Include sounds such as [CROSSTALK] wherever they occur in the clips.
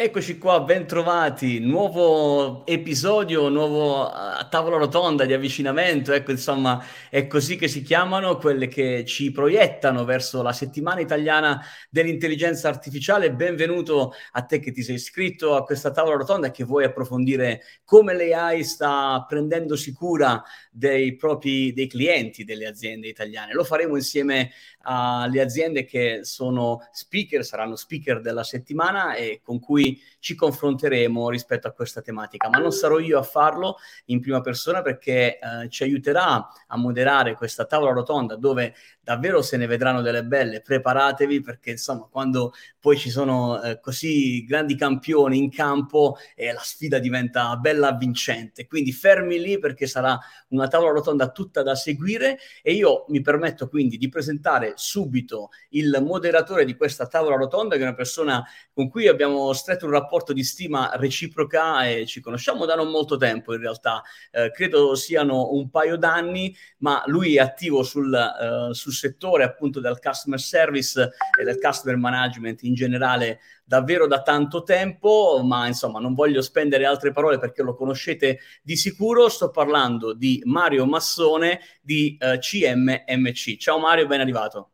Eccoci qua, bentrovati, nuovo episodio, nuovo a tavola rotonda di avvicinamento, ecco insomma è così che si chiamano quelle che ci proiettano verso la settimana italiana dell'intelligenza artificiale. Benvenuto a te che ti sei iscritto a questa tavola rotonda e che vuoi approfondire come l'AI sta prendendosi cura dei propri dei clienti delle aziende italiane. Lo faremo insieme alle aziende che sono speaker, saranno speaker della settimana e con cui ci confronteremo rispetto a questa tematica. Ma non sarò io a farlo in prima persona perché eh, ci aiuterà a moderare questa tavola rotonda dove davvero se ne vedranno delle belle. Preparatevi perché insomma quando poi ci sono eh, così grandi campioni in campo eh, la sfida diventa bella vincente. Quindi fermi lì perché sarà una tavola rotonda tutta da seguire e io mi permetto quindi di presentare subito il moderatore di questa tavola rotonda, che è una persona con cui abbiamo stretto un rapporto di stima reciproca e ci conosciamo da non molto tempo in realtà, eh, credo siano un paio d'anni, ma lui è attivo sul, uh, sul settore appunto del customer service e del customer management in generale davvero da tanto tempo, ma insomma non voglio spendere altre parole perché lo conoscete di sicuro, sto parlando di Mario Massone di uh, CMMC. Ciao Mario, ben arrivato.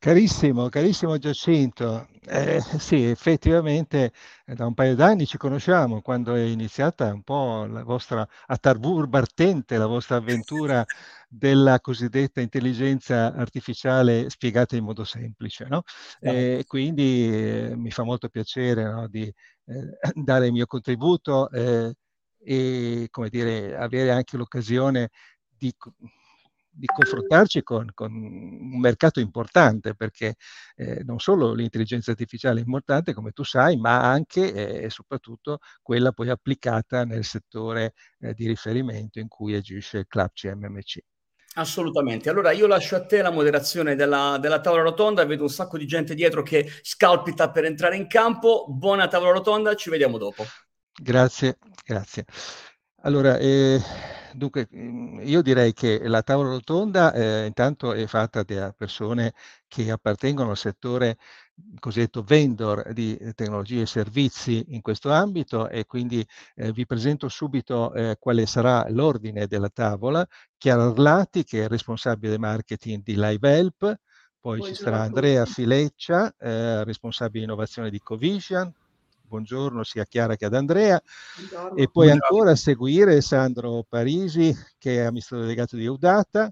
Carissimo, carissimo Giacinto, eh, sì, effettivamente eh, da un paio d'anni ci conosciamo, quando è iniziata un po' la vostra attarbur battente, la vostra avventura della cosiddetta intelligenza artificiale spiegata in modo semplice, no? E quindi eh, mi fa molto piacere no, di eh, dare il mio contributo eh, e, come dire, avere anche l'occasione di di confrontarci con, con, un mercato importante, perché eh, non solo l'intelligenza artificiale è importante, come tu sai, ma anche eh, e soprattutto quella poi applicata nel settore eh, di riferimento in cui agisce il Club CMMC. Assolutamente. Allora io lascio a te la moderazione della, della, tavola rotonda, vedo un sacco di gente dietro che scalpita per entrare in campo. Buona tavola rotonda, ci vediamo dopo. Grazie, grazie. Allora, eh, dunque, mm, io direi che la tavola rotonda eh, intanto è fatta da persone che appartengono al settore cosiddetto vendor di tecnologie e servizi in questo ambito e quindi eh, vi presento subito eh, quale sarà l'ordine della tavola. Chiara Arlati, che è responsabile marketing di LiveHelp, poi Buongiorno ci sarà Andrea Fileccia, eh, responsabile innovazione di Covision, buongiorno sia a Chiara che ad Andrea. Buongiorno. E poi buongiorno. ancora a seguire Sandro Parisi, che è amministratore delegato di Eudata,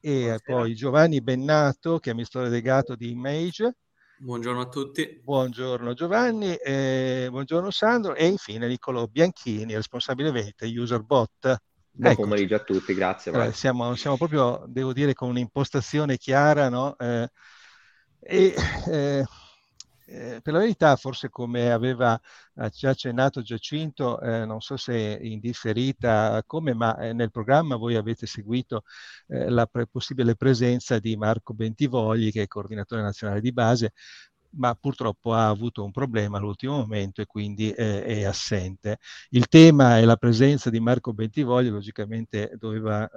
e Buonasera. poi Giovanni Bennato, che è amministratore delegato di Image. Buongiorno a tutti. Buongiorno Giovanni, eh, buongiorno Sandro e infine Niccolò Bianchini, responsabile vendita UserBot. Buon ecco. pomeriggio a tutti, grazie. Eh, siamo, siamo, proprio, devo dire, con un'impostazione chiara, no? Eh, e eh, eh, per la verità, forse come aveva eh, già accennato Giacinto, eh, non so se in differita come, ma eh, nel programma voi avete seguito eh, la pre- possibile presenza di Marco Bentivogli, che è coordinatore nazionale di base, ma purtroppo ha avuto un problema all'ultimo momento e quindi eh, è assente. Il tema è la presenza di Marco Bentivogli, logicamente doveva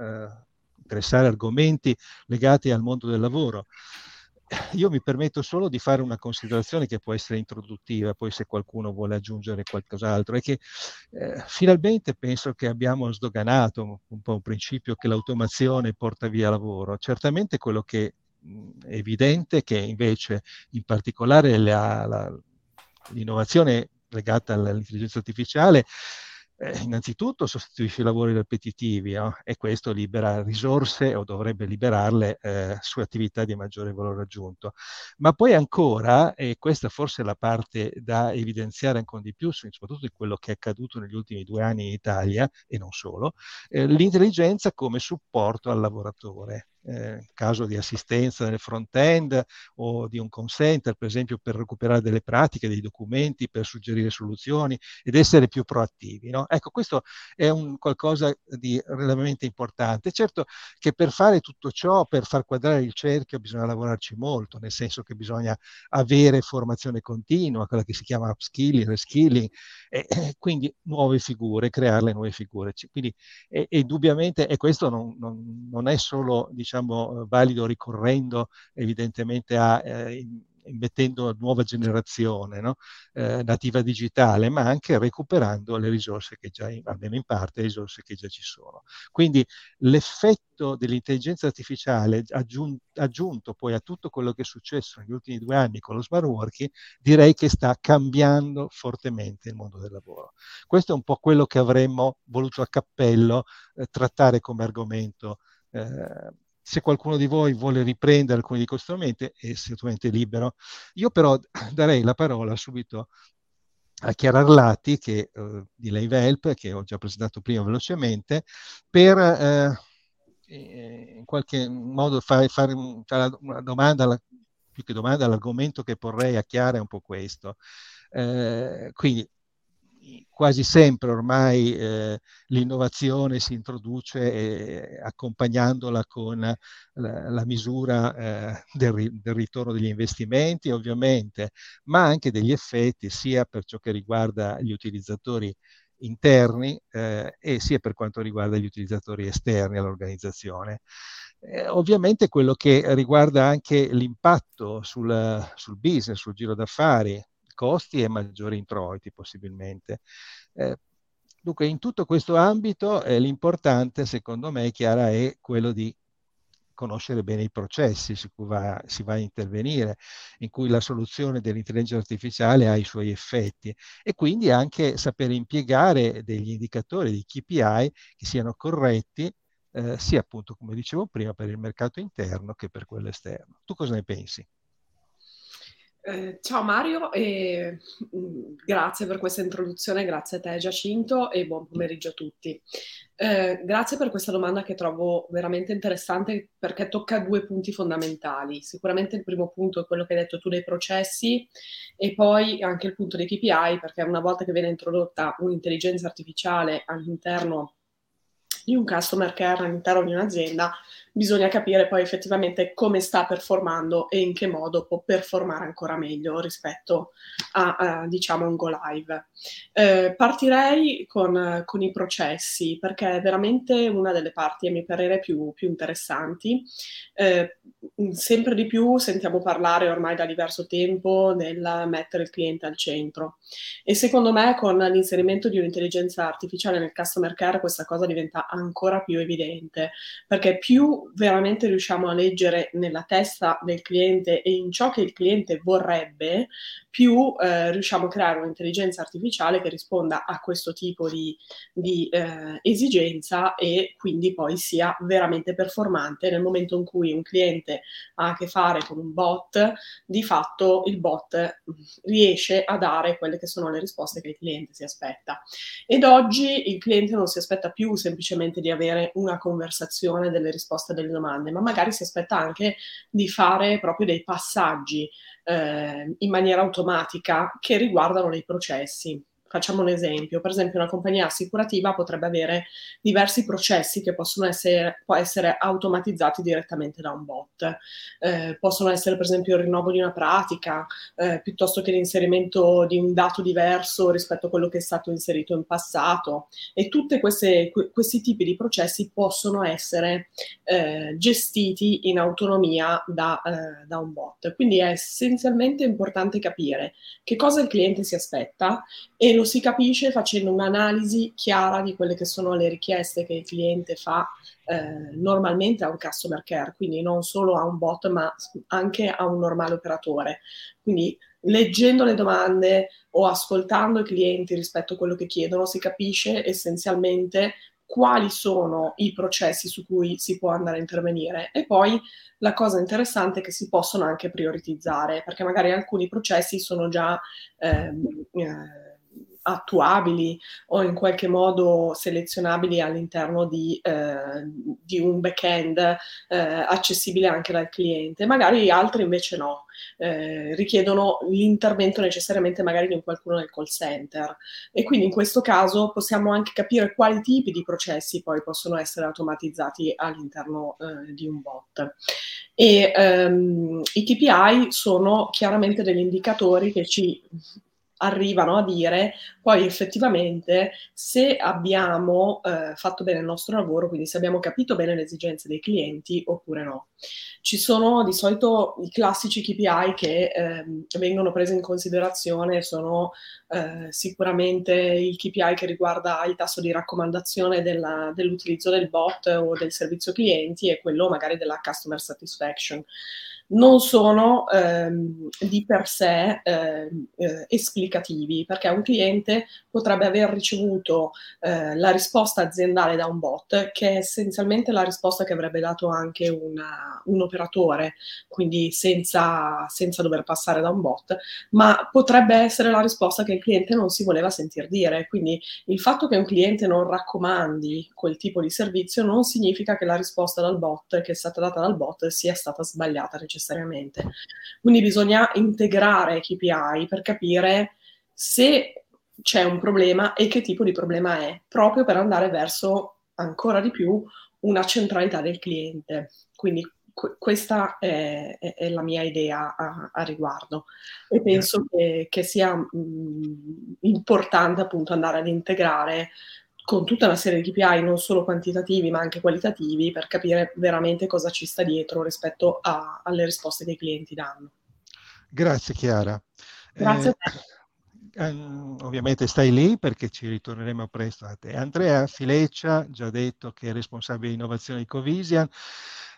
interessare argomenti legati al mondo del lavoro io mi permetto solo di fare una considerazione che può essere introduttiva, poi se qualcuno vuole aggiungere qualcos'altro, è che eh, finalmente penso che abbiamo sdoganato un po' un principio che l'automazione porta via lavoro. Certamente quello che mh, è evidente è che invece in particolare la, la, l'innovazione legata all'intelligenza artificiale eh, innanzitutto sostituisce i lavori ripetitivi no? e questo libera risorse o dovrebbe liberarle eh, su attività di maggiore valore aggiunto. Ma poi ancora, e questa forse è la parte da evidenziare ancora di più, soprattutto di quello che è accaduto negli ultimi due anni in Italia e non solo, eh, l'intelligenza come supporto al lavoratore eh, caso di assistenza nel front-end o di un consenter, per esempio, per recuperare delle pratiche, dei documenti, per suggerire soluzioni ed essere più proattivi. No? Ecco, questo è un qualcosa di relativamente importante. Certo che per fare tutto ciò, per far quadrare il cerchio, bisogna lavorarci molto, nel senso che bisogna avere formazione continua, quella che si chiama upskilling, reskilling, e, e quindi nuove figure, crearle nuove figure. Quindi, e, e indubbiamente, e questo non, non, non è solo, diciamo, diciamo, valido ricorrendo evidentemente a eh, mettendo nuova generazione no? eh, nativa digitale, ma anche recuperando le risorse che già, almeno in parte, le risorse che già ci sono. Quindi l'effetto dell'intelligenza artificiale aggiun- aggiunto poi a tutto quello che è successo negli ultimi due anni con lo smart working, direi che sta cambiando fortemente il mondo del lavoro. Questo è un po' quello che avremmo voluto a cappello eh, trattare come argomento. Eh, se qualcuno di voi vuole riprendere alcuni di questi strumenti è assolutamente libero. Io però [CLEARS THROAT] darei la parola subito a Chiara Arlati che, eh, di Live Help, che ho già presentato prima velocemente, per eh, in qualche modo fare, fare una domanda, più che domanda, l'argomento che porrei a Chiara è un po' questo. Eh, quindi quasi sempre ormai eh, l'innovazione si introduce eh, accompagnandola con la, la misura eh, del, del, ritorno degli investimenti, ovviamente, ma anche degli effetti sia per ciò che riguarda gli utilizzatori interni eh, e sia per quanto riguarda gli utilizzatori esterni all'organizzazione. Eh, ovviamente quello che riguarda anche l'impatto sul, sul business, sul giro d'affari, costi e maggiori introiti possibilmente. Eh, dunque, in tutto questo ambito eh, l'importante, secondo me, Chiara, è quello di conoscere bene i processi su cui va, si va a intervenire, in cui la soluzione dell'intelligenza artificiale ha i suoi effetti e quindi anche sapere impiegare degli indicatori, dei KPI che siano corretti eh, sia appunto, come dicevo prima, per il mercato interno che per quello esterno. Tu cosa ne pensi? Eh, ciao Mario e mm, grazie per questa introduzione, grazie a te Giacinto e buon pomeriggio a tutti. Eh, grazie per questa domanda che trovo veramente interessante perché tocca due punti fondamentali. Sicuramente il primo punto è quello che hai detto tu dei processi e poi anche il punto dei KPI perché una volta che viene introdotta un'intelligenza artificiale all'interno di un customer care all'interno di un'azienda, bisogna capire poi effettivamente come sta performando e in che modo può performare ancora meglio rispetto a, a diciamo, un go live. Eh, partirei con, con, i processi perché è veramente una delle parti, a mio parere, più, più interessanti. Eh, sempre di più sentiamo parlare ormai da diverso tempo del mettere il cliente al centro e secondo me con l'inserimento di un'intelligenza artificiale nel customer care questa cosa diventa ancora più evidente perché più veramente riusciamo a leggere nella testa del cliente e in ciò che il cliente vorrebbe, più eh, riusciamo a creare un'intelligenza artificiale che risponda a questo tipo di, di eh, esigenza e quindi poi sia veramente performante nel momento in cui un cliente ha a che fare con un bot, di fatto il bot riesce a dare quelle che sono le risposte che il cliente si aspetta. Ed oggi il cliente non si aspetta più semplicemente di avere una conversazione delle risposte delle domande, ma magari si aspetta anche di fare proprio dei passaggi eh, in maniera automatica che riguardano dei processi. Facciamo un esempio, per esempio una compagnia assicurativa potrebbe avere diversi processi che possono essere, essere automatizzati direttamente da un bot. Eh, possono essere per esempio il rinnovo di una pratica, eh, piuttosto che l'inserimento di un dato diverso rispetto a quello che è stato inserito in passato e tutti questi tipi di processi possono essere eh, gestiti in autonomia da, eh, da un bot. Quindi è essenzialmente importante capire che cosa il cliente si aspetta e lo si capisce facendo un'analisi chiara di quelle che sono le richieste che il cliente fa eh, normalmente a un customer care, quindi non solo a un bot ma anche a un normale operatore. Quindi leggendo le domande o ascoltando i clienti rispetto a quello che chiedono si capisce essenzialmente quali sono i processi su cui si può andare a intervenire e poi la cosa interessante è che si possono anche prioritizzare perché magari alcuni processi sono già ehm, eh, attuabili o in qualche modo selezionabili all'interno di, eh, di un back-end eh, accessibile anche dal cliente. Magari altri invece no, eh, richiedono l'intervento necessariamente magari di un qualcuno nel call center e quindi in questo caso possiamo anche capire quali tipi di processi poi possono essere automatizzati all'interno eh, di un bot. E ehm, i KPI sono chiaramente degli indicatori che ci arrivano a dire poi effettivamente se abbiamo eh, fatto bene il nostro lavoro, quindi se abbiamo capito bene le esigenze dei clienti oppure no. Ci sono di solito i classici KPI che eh, vengono presi in considerazione, sono eh, sicuramente il KPI che riguarda il tasso di raccomandazione della, dell'utilizzo del bot o del servizio clienti e quello magari della customer satisfaction non sono ehm, di per sé eh, eh, esplicativi, perché un cliente potrebbe aver ricevuto eh, la risposta aziendale da un bot, che è essenzialmente la risposta che avrebbe dato anche una, un operatore, quindi senza, senza, dover passare da un bot, ma potrebbe essere la risposta che il cliente non si voleva sentir dire. Quindi il fatto che un cliente non raccomandi quel tipo di servizio non significa che la risposta dal bot, che è stata data dal bot, sia stata sbagliata necessariamente necessariamente. Quindi bisogna integrare KPI per capire se c'è un problema e che tipo di problema è, proprio per andare verso ancora di più una centralità del cliente. Quindi qu- questa è, è, la mia idea a, a riguardo e penso che, che sia mh, importante appunto andare ad integrare con tutta una serie di KPI, non solo quantitativi ma anche qualitativi, per capire veramente cosa ci sta dietro rispetto a, alle risposte che i clienti danno. Grazie Chiara. Grazie eh, a te. Um, ovviamente stai lì perché ci ritorneremo presto a te. Andrea Fileccia, già detto che è responsabile di innovazione di Covisian,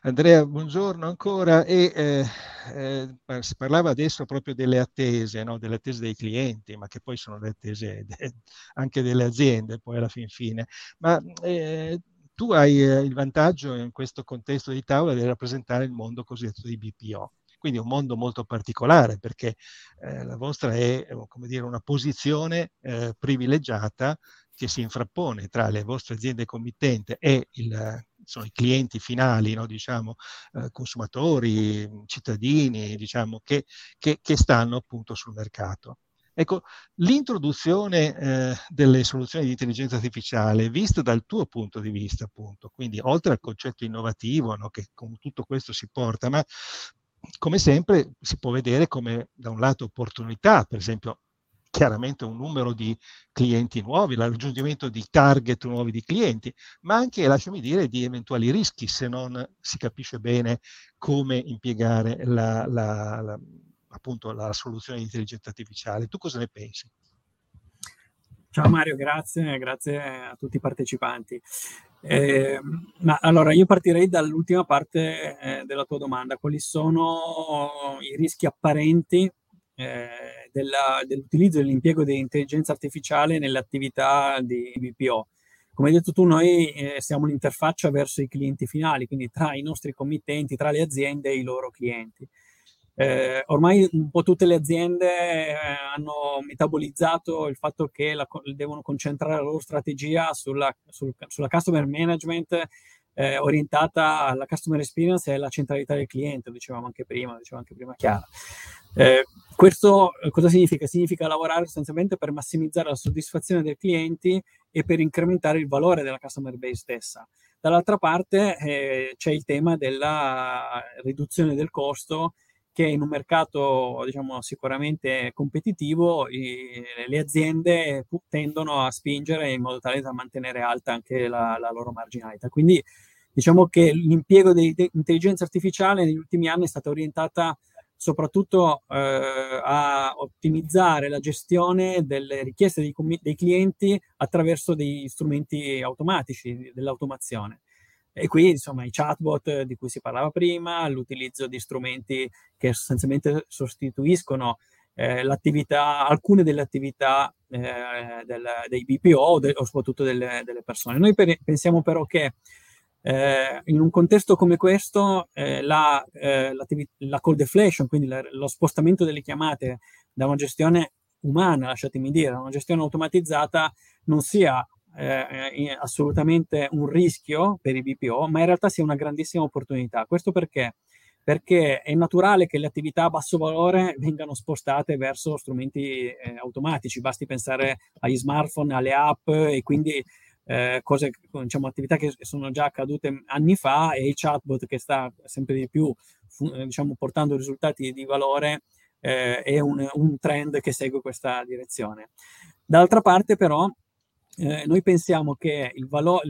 Andrea, buongiorno ancora. E, eh, eh, si parlava adesso proprio delle attese, no? delle attese dei clienti, ma che poi sono le attese [LAUGHS] de- anche delle aziende, poi alla fin fine. Ma eh, tu hai eh, il vantaggio in questo contesto di tavola di rappresentare il mondo cosiddetto di BPO quindi un mondo molto particolare perché eh, la vostra è come dire, una posizione eh, privilegiata che si infrappone tra le vostre aziende committente e il, sono i clienti finali, no? diciamo, eh, consumatori, cittadini, diciamo, che, che, che, stanno appunto sul mercato. Ecco, l'introduzione eh, delle soluzioni di intelligenza artificiale, vista dal tuo punto di vista, appunto, quindi oltre al concetto innovativo no, che con tutto questo si porta, ma come sempre si può vedere come da un lato opportunità, per esempio chiaramente un numero di clienti nuovi, il raggiungimento di target nuovi di clienti, ma anche, lasciami dire, di eventuali rischi se non si capisce bene come impiegare la, la, la, appunto, la soluzione di intelligenza artificiale. Tu cosa ne pensi? Ciao Mario, grazie, grazie a tutti i partecipanti. Eh, ma allora io partirei dall'ultima parte eh, della tua domanda. Quali sono i rischi apparenti eh, della, dell'utilizzo e dell'impiego di intelligenza artificiale nelle attività di BPO. Come hai detto tu, noi eh, siamo l'interfaccia verso i clienti finali, quindi tra i nostri committenti, tra le aziende e i loro clienti. Eh, ormai un po' tutte le aziende eh, hanno metabolizzato il fatto che la, devono concentrare la loro strategia sulla, sul, sulla customer management eh, orientata alla customer experience e alla centralità del cliente, lo dicevamo anche prima, lo anche prima Chiara. Eh, questo eh, cosa significa? Significa lavorare sostanzialmente per massimizzare la soddisfazione dei clienti e per incrementare il valore della customer base stessa. Dall'altra parte eh, c'è il tema della riduzione del costo che in un mercato diciamo, sicuramente competitivo i, le aziende tendono a spingere in modo tale da mantenere alta anche la, la loro marginalità. Quindi diciamo che l'impiego di intelligenza artificiale negli ultimi anni è stata orientata soprattutto eh, a ottimizzare la gestione delle richieste dei, dei, clienti attraverso degli strumenti automatici dell'automazione. E qui, insomma, i chatbot di cui si parlava prima, l'utilizzo di strumenti che sostanzialmente sostituiscono eh, alcune delle attività eh, del, dei BPO de, o soprattutto delle, delle, persone. Noi per, pensiamo però che eh, in un contesto come questo eh, la, eh, la, call deflation, quindi la, lo spostamento delle chiamate da una gestione umana, lasciatemi dire, a una gestione automatizzata, non sia eh, assolutamente un rischio per i BPO, ma in realtà sia una grandissima opportunità. Questo perché? Perché è naturale che le attività a basso valore vengano spostate verso strumenti eh, automatici, basti pensare agli smartphone, alle app e quindi eh, cose, diciamo, attività che sono già accadute anni fa e il chatbot che sta sempre di più fu- diciamo, portando risultati di valore eh, è un, un, trend che segue questa direzione. D'altra parte però eh, noi pensiamo che valo-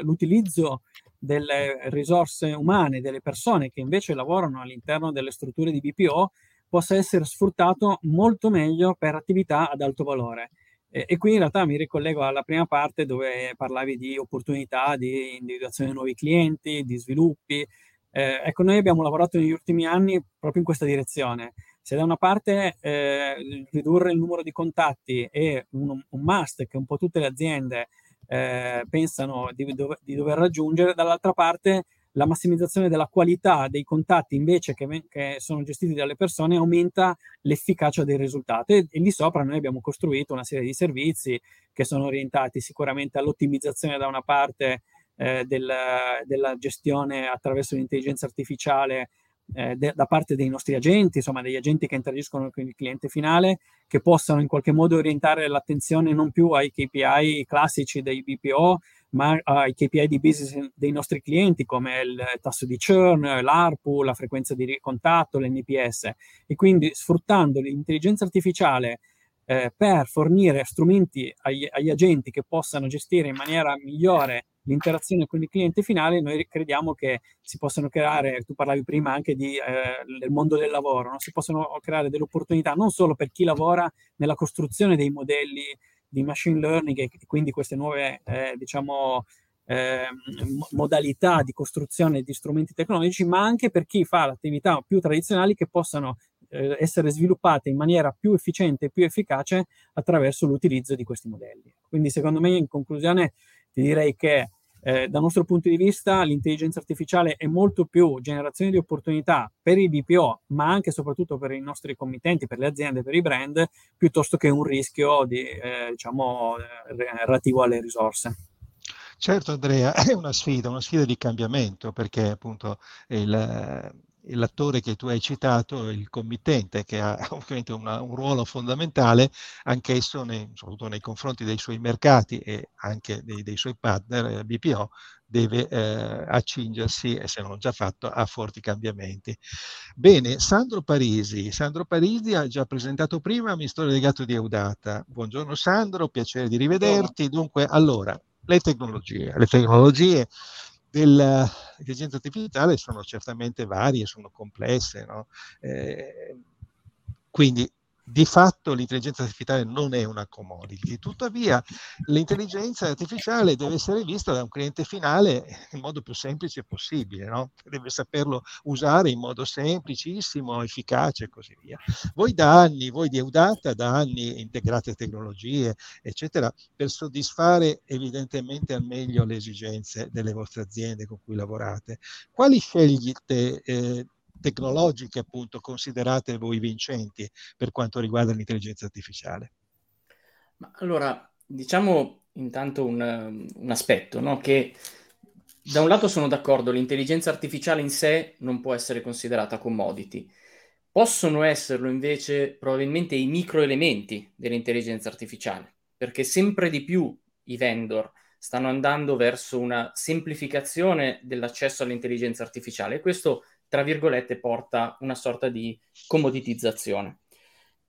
l'utilizzo delle risorse umane, delle persone che invece lavorano all'interno delle strutture di BPO possa essere sfruttato molto meglio per attività ad alto valore. E, e qui in realtà mi ricollego alla prima parte dove parlavi di opportunità di individuazione di nuovi clienti, di sviluppi. Eh, ecco, noi abbiamo lavorato negli ultimi anni proprio in questa direzione. Se da una parte eh, ridurre il numero di contatti è un, un, must che un po' tutte le aziende eh, pensano di, di dover raggiungere, dall'altra parte la massimizzazione della qualità dei contatti invece che, che, sono gestiti dalle persone aumenta l'efficacia dei risultati. E, e lì sopra noi abbiamo costruito una serie di servizi che sono orientati sicuramente all'ottimizzazione da una parte eh, del, della gestione attraverso l'intelligenza artificiale eh, de- da parte dei nostri agenti, insomma degli agenti che interagiscono con il cliente finale, che possano in qualche modo orientare l'attenzione non più ai KPI classici dei BPO, ma ai KPI di business dei nostri clienti come il tasso di churn, l'ARPU, la frequenza di contatto, l'NPS e quindi sfruttando l'intelligenza artificiale eh, per fornire strumenti agli, agli, agenti che possano gestire in maniera migliore l'interazione con il cliente finale, noi crediamo che si possano creare, tu parlavi prima anche di, eh, del mondo del lavoro, no? si possono creare delle opportunità non solo per chi lavora nella costruzione dei modelli di machine learning e quindi queste nuove, eh, diciamo, eh, modalità di costruzione di strumenti tecnologici, ma anche per chi fa attività più tradizionali che possano eh, essere sviluppate in maniera più efficiente e più efficace attraverso l'utilizzo di questi modelli. Quindi secondo me in conclusione ti direi che eh, dal nostro punto di vista l'intelligenza artificiale è molto più generazione di opportunità per i BPO, ma anche e soprattutto per i nostri committenti, per le aziende, per i brand, piuttosto che un rischio di, eh, diciamo, eh, relativo alle risorse. Certo Andrea, [LAUGHS] è una sfida, una sfida di cambiamento perché appunto il, l'attore che tu hai citato, il committente, che ha [LAUGHS] ovviamente una, un ruolo fondamentale, anch'esso nei, soprattutto nei confronti dei suoi mercati e anche dei, dei suoi partner eh, BPO, deve eh, accingersi, e se non già fatto, a forti cambiamenti. Bene, Sandro Parisi. Sandro Parisi ha già presentato prima amministratore delegato di Eudata. Buongiorno Sandro, piacere di rivederti. Dunque, allora, le tecnologie. Le tecnologie dell'intelligenza artificiale sono certamente varie, sono complesse, no? eh, quindi di fatto l'intelligenza artificiale non è una commodity, tuttavia l'intelligenza artificiale deve essere vista da un cliente finale in modo più semplice possibile, no? deve saperlo usare in modo semplicissimo, efficace e così via. Voi da anni, voi di Eudata, da anni integrate tecnologie, eccetera, per soddisfare evidentemente al meglio le esigenze delle vostre aziende con cui lavorate. Quali scegliete eh, tecnologiche appunto considerate voi vincenti per quanto riguarda l'intelligenza artificiale? Ma allora, diciamo intanto un, un aspetto, no? che da un lato sono d'accordo, l'intelligenza artificiale in sé non può essere considerata commodity. Possono esserlo invece probabilmente i microelementi dell'intelligenza artificiale, perché sempre di più i vendor stanno andando verso una semplificazione dell'accesso all'intelligenza artificiale e questo tra virgolette, porta una sorta di comoditizzazione.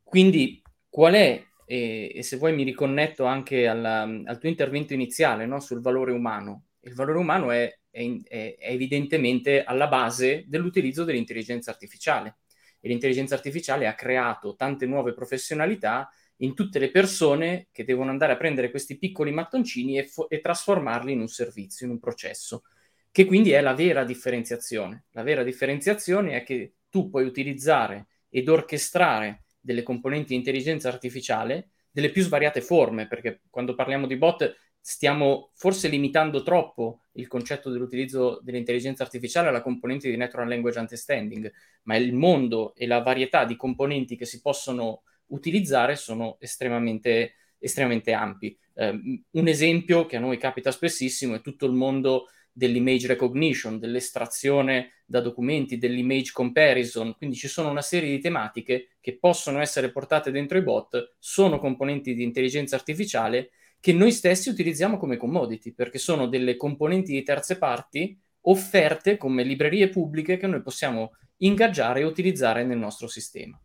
Quindi, qual è, e, e se vuoi mi riconnetto anche alla, al tuo intervento iniziale no, sul valore umano, il valore umano è, è, è, evidentemente alla base dell'utilizzo dell'intelligenza artificiale. E l'intelligenza artificiale ha creato tante nuove professionalità in tutte le persone che devono andare a prendere questi piccoli mattoncini e, fo- e trasformarli in un servizio, in un processo che quindi è la vera differenziazione. La vera differenziazione è che tu puoi utilizzare ed orchestrare delle componenti di intelligenza artificiale delle più svariate forme, perché quando parliamo di bot stiamo forse limitando troppo il concetto dell'utilizzo dell'intelligenza artificiale alla componente di natural language understanding, ma il mondo e la varietà di componenti che si possono utilizzare sono estremamente, estremamente ampi. Eh, un esempio che a noi capita spessissimo è tutto il mondo dell'image recognition, dell'estrazione da documenti, dell'image comparison, quindi ci sono una serie di tematiche che possono essere portate dentro i bot, sono componenti di intelligenza artificiale che noi stessi utilizziamo come commodity, perché sono delle componenti di terze parti offerte come librerie pubbliche che noi possiamo ingaggiare e utilizzare nel nostro sistema.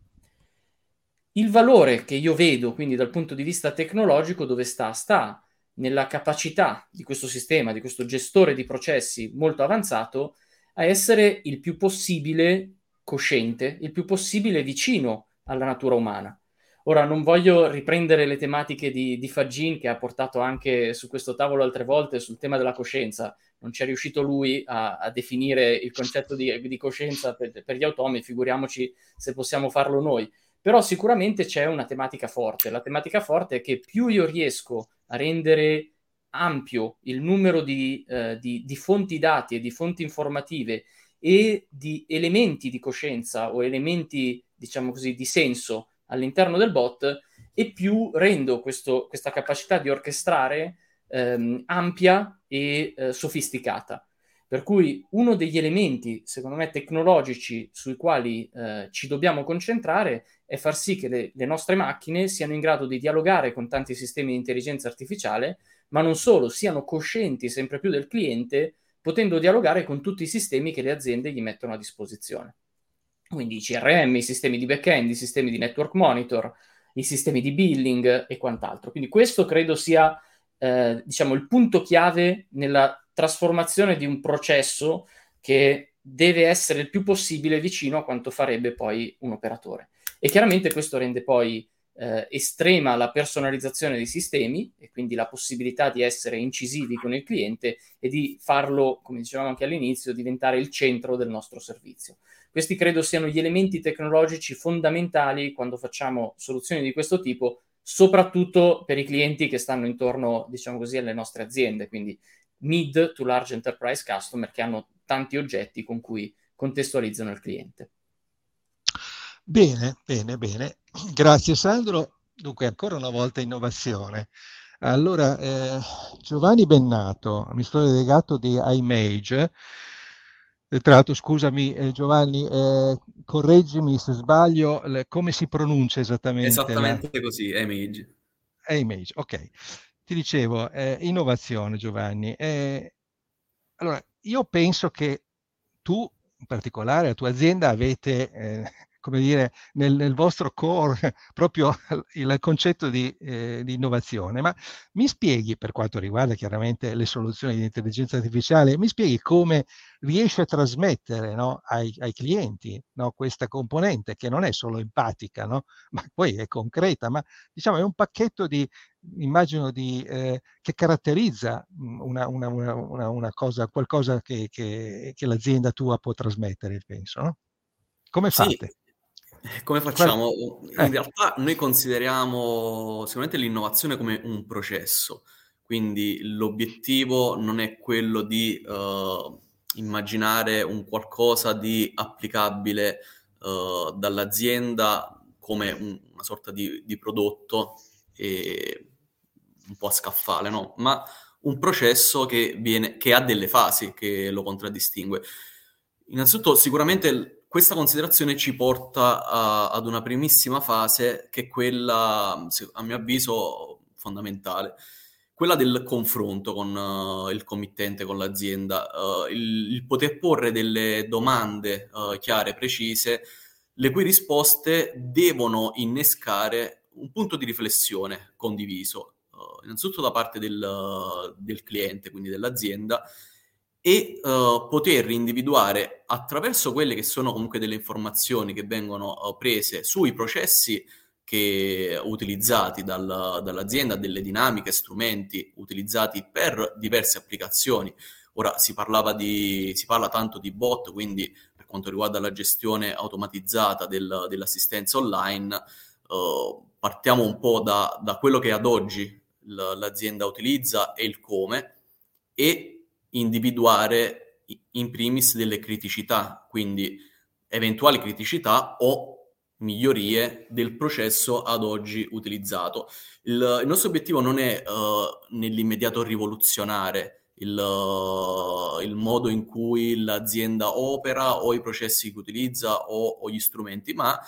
il valore che io vedo, quindi dal punto di vista tecnologico, dove sta? Sta nella capacità di questo sistema, di questo gestore di processi molto avanzato, a essere il più possibile cosciente, il più possibile vicino alla natura umana. Ora non voglio riprendere le tematiche di, di Fagin che ha portato anche su questo tavolo altre volte sul tema della coscienza. Non ci è riuscito lui a, a definire il concetto di, di coscienza per, per, gli automi, figuriamoci se possiamo farlo noi. Però sicuramente c'è una tematica forte. La tematica forte è che più io riesco a rendere ampio il numero di, eh, di, di fonti dati e di fonti informative e di elementi di coscienza o elementi, diciamo così, di senso all'interno del bot e più rendo questo, questa capacità di orchestrare ehm, ampia e eh, sofisticata. Per cui uno degli elementi, secondo me, tecnologici sui quali eh, ci dobbiamo concentrare è far sì che le, le, nostre macchine siano in grado di dialogare con tanti sistemi di intelligenza artificiale, ma non solo, siano coscienti sempre più del cliente, potendo dialogare con tutti i sistemi che le aziende gli mettono a disposizione quindi i CRM, i sistemi di back-end, i sistemi di network monitor, i sistemi di billing e quant'altro. Quindi questo credo sia eh, diciamo, il punto chiave nella trasformazione di un processo che deve essere il più possibile vicino a quanto farebbe poi un operatore. E chiaramente questo rende poi eh, estrema la personalizzazione dei sistemi e quindi la possibilità di essere incisivi con il cliente e di farlo, come dicevamo anche all'inizio, diventare il centro del nostro servizio. Questi credo siano gli elementi tecnologici fondamentali quando facciamo soluzioni di questo tipo, soprattutto per i clienti che stanno intorno, diciamo così, alle nostre aziende, quindi mid to large enterprise customer che hanno tanti oggetti con cui contestualizzano il cliente. Bene, bene, bene. Grazie Sandro. Dunque, ancora una volta innovazione. Allora, eh, Giovanni Bennato, amministratore delegato di iMage, eh, tra l'altro, scusami eh, Giovanni, eh, correggimi se sbaglio, le, come si pronuncia esattamente? Esattamente la... così, Image. Image, ok. Ti dicevo, eh, innovazione Giovanni. Eh, allora, io penso che tu, in particolare, la tua azienda, avete eh, come dire, nel, nel, vostro core [LAUGHS] proprio il concetto di, eh, di, innovazione. Ma mi spieghi, per quanto riguarda chiaramente le soluzioni di intelligenza artificiale, mi spieghi come riesce a trasmettere no, ai, ai, clienti no, questa componente che non è solo empatica, no, ma poi è concreta, ma diciamo è un pacchetto di, immagino, di, eh, che caratterizza una, una, una, una, cosa, qualcosa che, che, che l'azienda tua può trasmettere, penso. No? Come fate? Sì. Come facciamo? In eh. realtà noi consideriamo sicuramente l'innovazione come un processo, quindi l'obiettivo non è quello di uh, immaginare un qualcosa di applicabile uh, dall'azienda come un, una sorta di, di prodotto e un po' a scaffale, no? Ma un processo che, viene, che ha delle fasi che lo contraddistingue. Innanzitutto, sicuramente questa considerazione ci porta a, ad una primissima fase che è quella, a mio avviso, fondamentale, quella del confronto con uh, il committente, con l'azienda, uh, il, il, poter porre delle domande uh, chiare, precise, le cui risposte devono innescare un punto di riflessione condiviso, innanzitutto da parte del, del cliente, quindi dell'azienda, e uh, poter individuare attraverso quelle che sono comunque delle informazioni che vengono uh, prese sui processi che utilizzati dal, dall'azienda, delle dinamiche, strumenti utilizzati per diverse applicazioni. Ora si, di, si parla tanto di bot, quindi per quanto riguarda la gestione automatizzata del, dell'assistenza online, uh, partiamo un po' da, da quello che ad oggi l'azienda utilizza e il come e individuare in primis delle criticità, quindi eventuali criticità o migliorie del processo ad oggi utilizzato. Il, il nostro obiettivo non è uh, nell'immediato rivoluzionare il, uh, il, modo in cui l'azienda opera o i processi che utilizza o, o gli strumenti, ma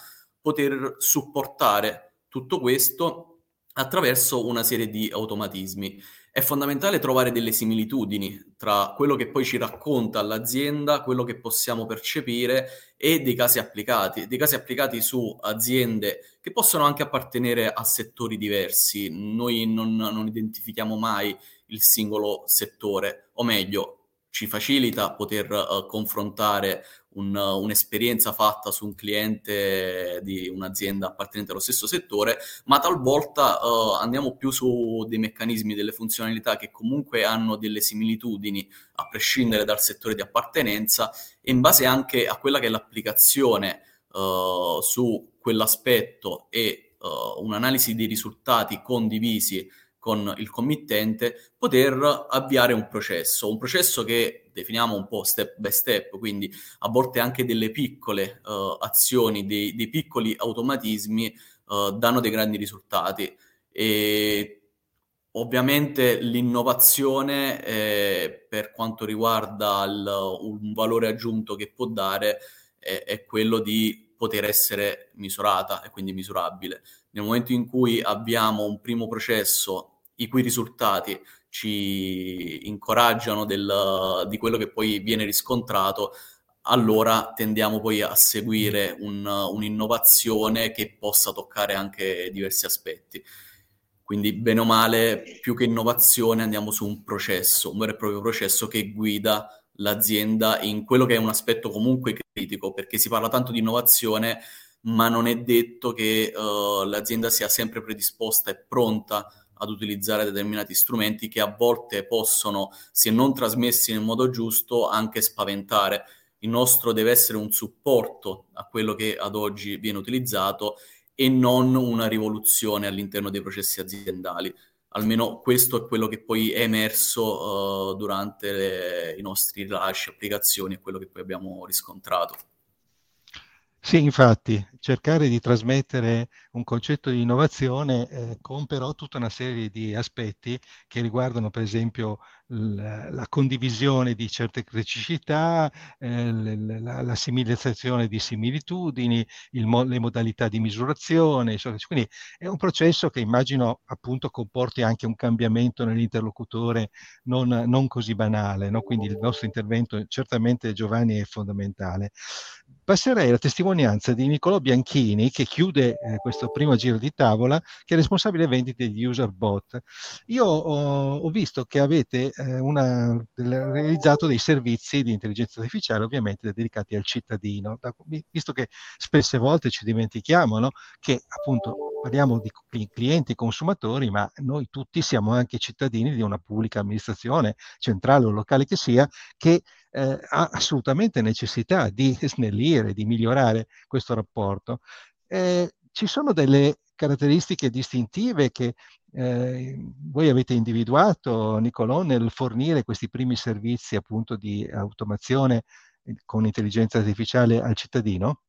poter supportare tutto questo attraverso una serie di automatismi. È fondamentale trovare delle similitudini tra quello che poi ci racconta l'azienda, quello che possiamo percepire e dei casi applicati, dei casi applicati su aziende che possono anche appartenere a settori diversi. Noi non, non identifichiamo mai il singolo settore, o meglio, ci facilita poter uh, confrontare un, un'esperienza fatta su un cliente di un'azienda appartenente allo stesso settore, ma talvolta uh, andiamo più su dei meccanismi, delle funzionalità che comunque hanno delle similitudini a prescindere dal settore di appartenenza e in base anche a quella che è l'applicazione uh, su quell'aspetto e un'analisi dei risultati condivisi con il committente, poter avviare un processo, un processo che definiamo un po' step by step, quindi a volte anche delle piccole uh, azioni, dei, dei, piccoli automatismi uh, danno dei grandi risultati. E ovviamente l'innovazione eh, per quanto riguarda il, un valore aggiunto che può dare è, è quello di poter essere misurata e quindi misurabile. Nel momento in cui abbiamo un primo processo i cui risultati ci incoraggiano del, di quello che poi viene riscontrato, allora tendiamo poi a seguire un, un'innovazione che possa toccare anche diversi aspetti. Quindi, bene o male, più che innovazione, andiamo su un processo, un vero e proprio processo che guida l'azienda in quello che è un aspetto comunque critico, perché si parla tanto di innovazione, ma non è detto che uh, l'azienda sia sempre predisposta e pronta ad utilizzare determinati strumenti che a volte possono, se non trasmessi nel modo giusto, anche spaventare. Il nostro deve essere un supporto a quello che ad oggi viene utilizzato e non una rivoluzione all'interno dei processi aziendali almeno questo è quello che poi è emerso uh, durante le, i nostri rilasci, applicazioni e quello che poi abbiamo riscontrato. Sì, infatti, cercare di trasmettere un concetto di innovazione eh, con però tutta una serie di aspetti che riguardano per esempio la, la condivisione di certe criticità, eh, la, la, similizzazione di similitudini, mo, le modalità di misurazione, quindi è un processo che immagino appunto comporti anche un cambiamento nell'interlocutore non, non così banale, no? quindi il nostro intervento certamente Giovanni è fondamentale. Passerei alla testimonianza di Niccolò Bianchini che chiude eh, questo primo giro di tavola, che è responsabile vendite di user bot. Io ho, ho visto che avete eh, una, realizzato dei servizi di intelligenza artificiale ovviamente dedicati al cittadino, da, visto che spesse volte ci dimentichiamo no? che appunto parliamo di clienti consumatori, ma noi tutti siamo anche cittadini di una pubblica amministrazione, centrale o locale che sia, che eh, ha assolutamente necessità di snellire, di migliorare questo rapporto. Eh, ci sono delle caratteristiche distintive che eh, voi avete individuato, Nicolò, nel fornire questi primi servizi appunto di automazione con intelligenza artificiale al cittadino?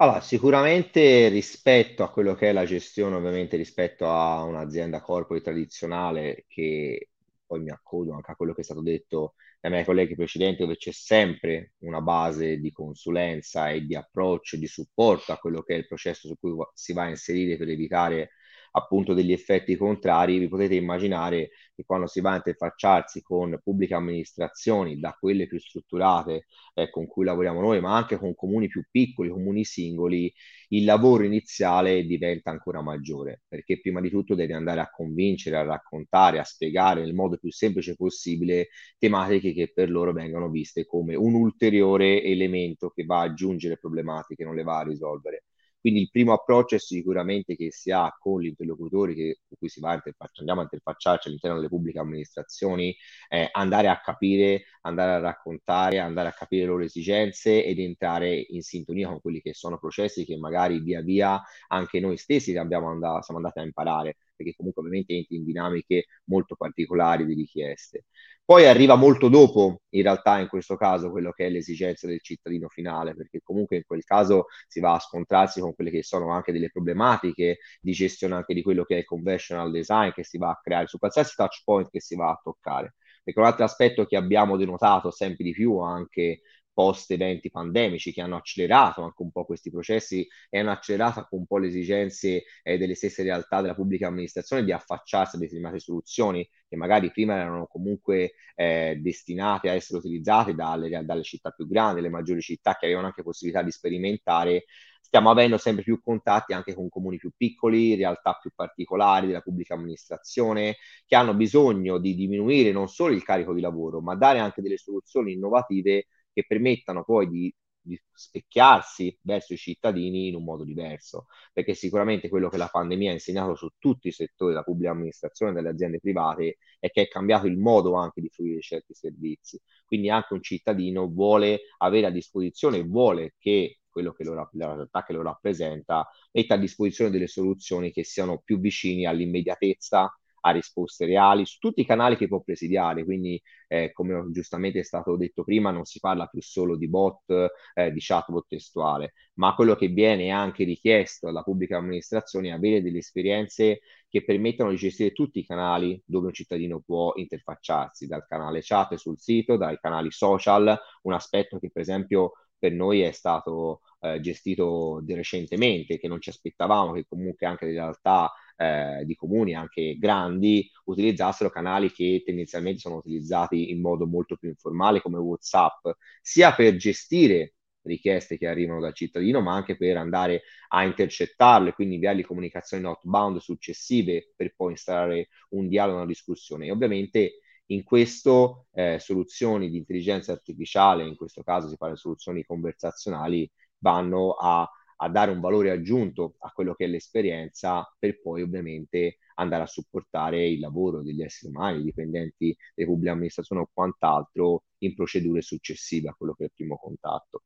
Allora, sicuramente rispetto a quello che è la gestione, ovviamente rispetto a un'azienda corporate tradizionale, che poi mi accodo anche a quello che è stato detto dai miei colleghi precedenti, dove c'è sempre una base di consulenza e di approccio di supporto a quello che è il processo su cui si va a inserire per evitare appunto degli effetti contrari, vi potete immaginare che quando si va a interfacciarsi con pubbliche amministrazioni, da quelle più strutturate eh, con cui lavoriamo noi, ma anche con comuni più piccoli, comuni singoli, il lavoro iniziale diventa ancora maggiore, perché prima di tutto devi andare a convincere, a raccontare, a spiegare nel modo più semplice possibile tematiche che per loro vengono viste come un ulteriore elemento che va ad aggiungere problematiche, non le va a risolvere. Quindi il primo approccio è sicuramente che si ha con gli interlocutori che, con cui si va a interfacciare, andiamo a interfacciarci all'interno delle pubbliche amministrazioni, eh, andare a capire, andare a raccontare, andare a capire le loro esigenze ed entrare in sintonia con quelli che sono processi che magari via via anche noi stessi andato, siamo andati a imparare perché comunque ovviamente entri in dinamiche molto particolari di richieste. Poi arriva molto dopo, in realtà, in questo caso, quello che è l'esigenza del cittadino finale, perché comunque in quel caso si va a scontrarsi con quelle che sono anche delle problematiche di gestione anche di quello che è il conventional design che si va a creare su qualsiasi touch point che si va a toccare. Perché un altro aspetto che abbiamo denotato sempre di più anche post eventi pandemici che hanno accelerato anche un po' questi processi e hanno accelerato anche un po' le esigenze eh, delle stesse realtà della pubblica amministrazione di affacciarsi a determinate soluzioni che magari prima erano comunque eh, destinate a essere utilizzate dalle, dalle città più grandi, le maggiori città che avevano anche possibilità di sperimentare. Stiamo avendo sempre più contatti anche con comuni più piccoli, realtà più particolari della pubblica amministrazione, che hanno bisogno di diminuire non solo il carico di lavoro, ma dare anche delle soluzioni innovative che permettano poi di, di specchiarsi verso i cittadini in un modo diverso, perché sicuramente quello che la pandemia ha insegnato su tutti i settori della pubblica amministrazione e delle aziende private è che è cambiato il modo anche di fruire certi servizi. Quindi anche un cittadino vuole avere a disposizione, vuole che quello che lo, la realtà che lo rappresenta, metta a disposizione delle soluzioni che siano più vicini all'immediatezza, a risposte reali su tutti i canali che può presidiare. Quindi, eh, come giustamente è stato detto prima, non si parla più solo di bot, eh, di chatbot testuale, ma quello che viene anche richiesto alla pubblica amministrazione è avere delle esperienze che permettano di gestire tutti i canali dove un cittadino può interfacciarsi, dal canale chat sul sito, dai canali social, un aspetto che per esempio per noi è stato eh, gestito recentemente, che non ci aspettavamo che comunque anche le realtà eh, di comuni anche grandi utilizzassero canali che tendenzialmente sono utilizzati in modo molto più informale come WhatsApp, sia per gestire richieste che arrivano dal cittadino, ma anche per andare a intercettarle, quindi inviargli comunicazioni outbound successive per poi installare un dialogo, una discussione. E ovviamente in questo eh, soluzioni di intelligenza artificiale, in questo caso si parla di soluzioni conversazionali, vanno a, a, dare un valore aggiunto a quello che è l'esperienza per poi ovviamente andare a supportare il lavoro degli esseri umani, dipendenti delle pubbliche amministrazioni o quant'altro in procedure successive a quello che è il primo contatto.